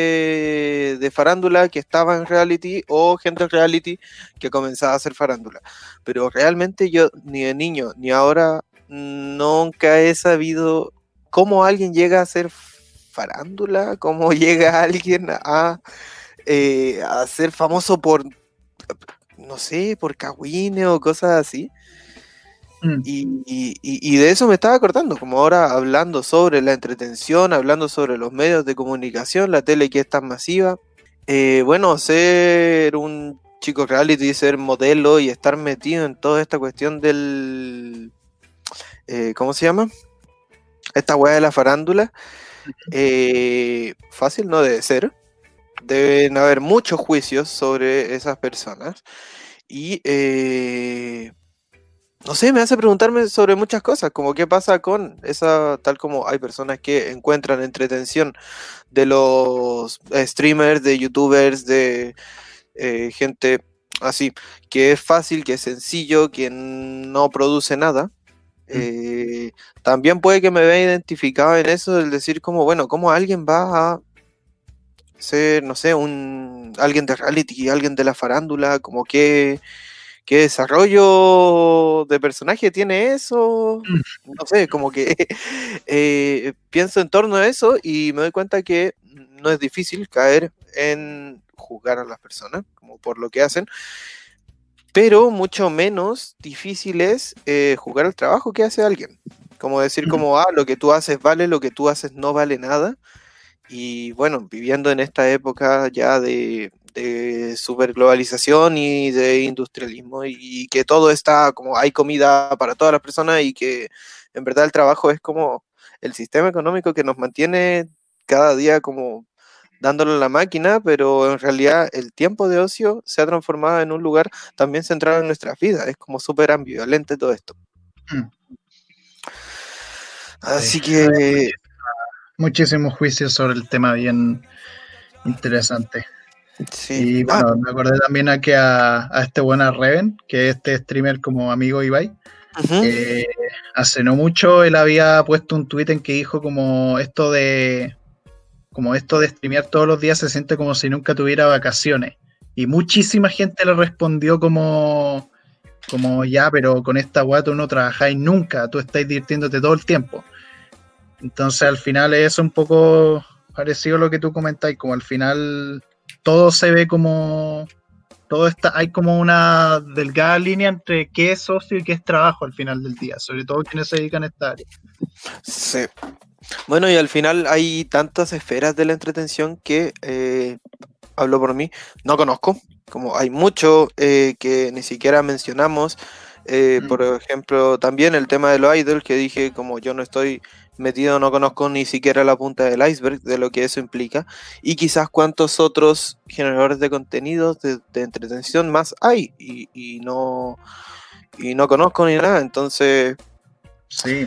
Speaker 2: de farándula que estaba en reality o gente en reality que comenzaba a hacer farándula. Pero realmente yo, ni de niño, ni ahora, nunca he sabido cómo alguien llega a ser farándula, cómo *laughs* llega alguien a, eh, a ser famoso por, no sé, por cagüine o cosas así. Mm. Y, de eso me estaba acordando, como ahora hablando sobre la entretención, hablando sobre los medios de comunicación, la tele que es tan masiva. Eh, bueno, ser un chico reality, ser modelo y estar metido en toda esta cuestión del... Eh, ¿Cómo se llama? Esta weá de la farándula. Eh, fácil no debe ser. Deben haber muchos juicios sobre esas personas. Y no sé, me hace preguntarme sobre muchas cosas, como qué pasa con esa, tal como hay personas que encuentran entretención de los streamers, de youtubers, de eh, gente así, que es fácil, que es sencillo, que no produce nada. Eh, también puede que me vea identificado en eso, el decir como, bueno, ¿cómo alguien va a ser, no sé, un alguien de reality, alguien de la farándula, como que ¿Qué desarrollo de personaje tiene eso? Mm. No sé, como que *laughs* eh, pienso en torno a eso y me doy cuenta que no es difícil caer en juzgar a las personas, como por lo que hacen, pero mucho menos difícil es eh, jugar el trabajo que hace alguien. Como decir como, ah, lo que tú haces vale, lo que tú haces no vale nada. Y bueno, viviendo en esta época ya de de superglobalización y de industrialismo y que todo está como hay comida para todas las personas y que en verdad el trabajo es como el sistema económico que nos mantiene cada día como dándole a la máquina, pero en realidad el tiempo de ocio se ha transformado en un lugar también centrado en nuestras vidas, es como súper ambivalente todo esto. Mm. Así que...
Speaker 1: Muchísimos juicios sobre el tema bien interesante. Sí. Y ah. bueno, me acordé también a, a este buena Reven, que es este streamer como amigo Ibai. Eh, hace no mucho él había puesto un tweet en que dijo como esto de como esto de streamear todos los días se siente como si nunca tuviera vacaciones. Y muchísima gente le respondió como, como ya, pero con esta weá tú no trabajáis nunca, tú estás divirtiéndote todo el tiempo. Entonces al final es un poco parecido a lo que tú comentáis, como al final todo se ve como todo está, hay como una delgada línea entre qué es socio y qué es trabajo al final del día, sobre todo quienes se dedican a esta área.
Speaker 2: Sí. Bueno, y al final hay tantas esferas de la entretención que, eh, hablo por mí, no conozco. Como hay mucho eh, que ni siquiera mencionamos. Eh, mm. Por ejemplo, también el tema de los idols, que dije, como yo no estoy metido, no conozco ni siquiera la punta del iceberg de lo que eso implica. Y quizás cuántos otros generadores de contenidos de, entretención más hay. Y, no, y no conozco ni nada. Entonces,
Speaker 1: sí.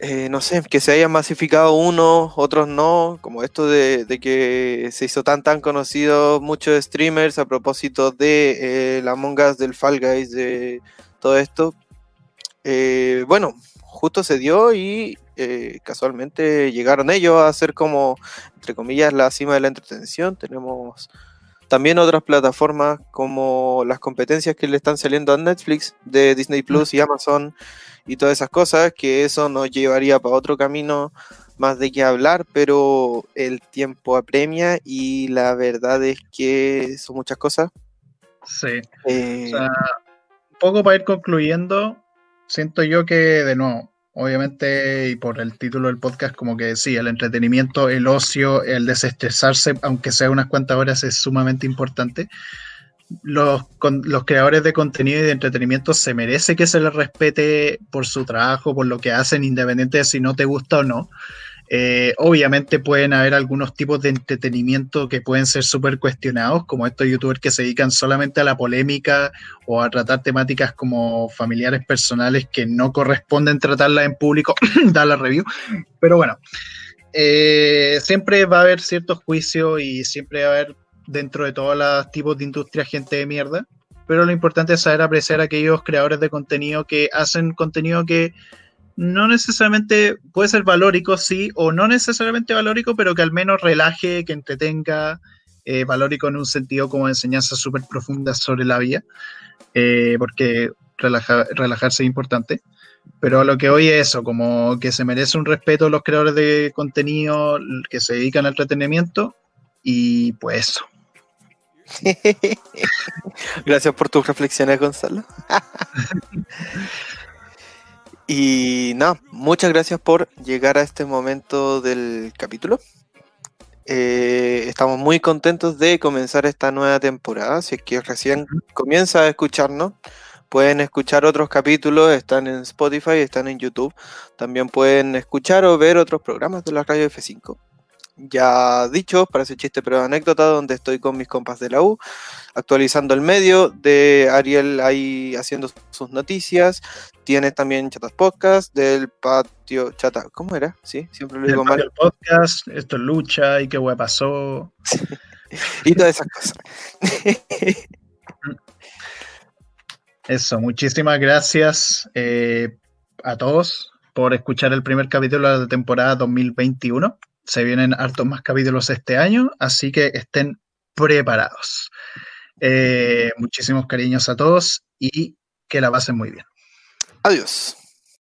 Speaker 2: Eh, no sé, que se hayan masificado unos, otros no, como esto de, que se hizo tan tan conocido muchos streamers a propósito de eh, la mongas del Fall Guys, de todo esto. Eh, bueno, justo se dio y eh, casualmente llegaron ellos a ser como, entre comillas, la cima de la entretención. Tenemos también otras plataformas como las competencias que le están saliendo a Netflix de Disney Plus y Amazon y todas esas cosas, que eso nos llevaría para otro camino más de qué hablar, pero el tiempo apremia y la verdad es que son muchas cosas.
Speaker 1: Sí. Eh, un poco para ir concluyendo, siento yo que, de nuevo, obviamente, y por el título del podcast, como que sí, el entretenimiento, el ocio, el desestresarse, aunque sea unas cuantas horas, es sumamente importante. los, los creadores de contenido y de entretenimiento se merece que se les respete por su trabajo, por lo que hacen, independiente de si no te gusta o no. Eh, obviamente pueden haber algunos tipos de entretenimiento que pueden ser súper cuestionados, como estos youtubers que se dedican solamente a la polémica o a tratar temáticas como familiares personales que no corresponden tratarlas en público, *clears throat* dar la review. Pero bueno, eh, siempre va a haber ciertos juicios y siempre va a haber dentro de todos los tipos de industria gente de mierda. Pero lo importante es saber apreciar a aquellos creadores de contenido que hacen contenido que no necesariamente puede ser valórico, sí, o no necesariamente valórico, pero que al menos relaje, que entretenga, eh, valórico en un sentido como enseñanza súper profunda sobre la vida, eh, porque relajarse es importante. Pero lo que hoy es eso, como que se merece un respeto los creadores de contenido que se dedican al entretenimiento, y pues eso. *laughs*
Speaker 2: Gracias por tus reflexiones, Gonzalo. *laughs* Y nada, muchas gracias por llegar a este momento del capítulo. Eh, estamos muy contentos de comenzar esta nueva temporada. Si es que recién comienza a escucharnos, pueden escuchar otros capítulos, están en Spotify, están en YouTube. También pueden escuchar o ver otros programas de la radio F5 ya dicho, parece chiste pero anécdota, donde estoy con mis compas de la U, actualizando el medio, de Ariel ahí haciendo sus noticias, tiene también Chatas Podcast, del patio Chata, ¿cómo era? Sí, siempre lo digo mal.
Speaker 1: El podcast, esto es lucha y qué hueá pasó. *laughs*
Speaker 2: y todas esas cosas. *laughs*
Speaker 1: Eso, muchísimas gracias eh, a todos por escuchar el primer capítulo de la temporada 2021. Se vienen hartos más capítulos este año, así que estén preparados. Eh, muchísimos cariños a todos y que la pasen muy bien.
Speaker 2: Adiós.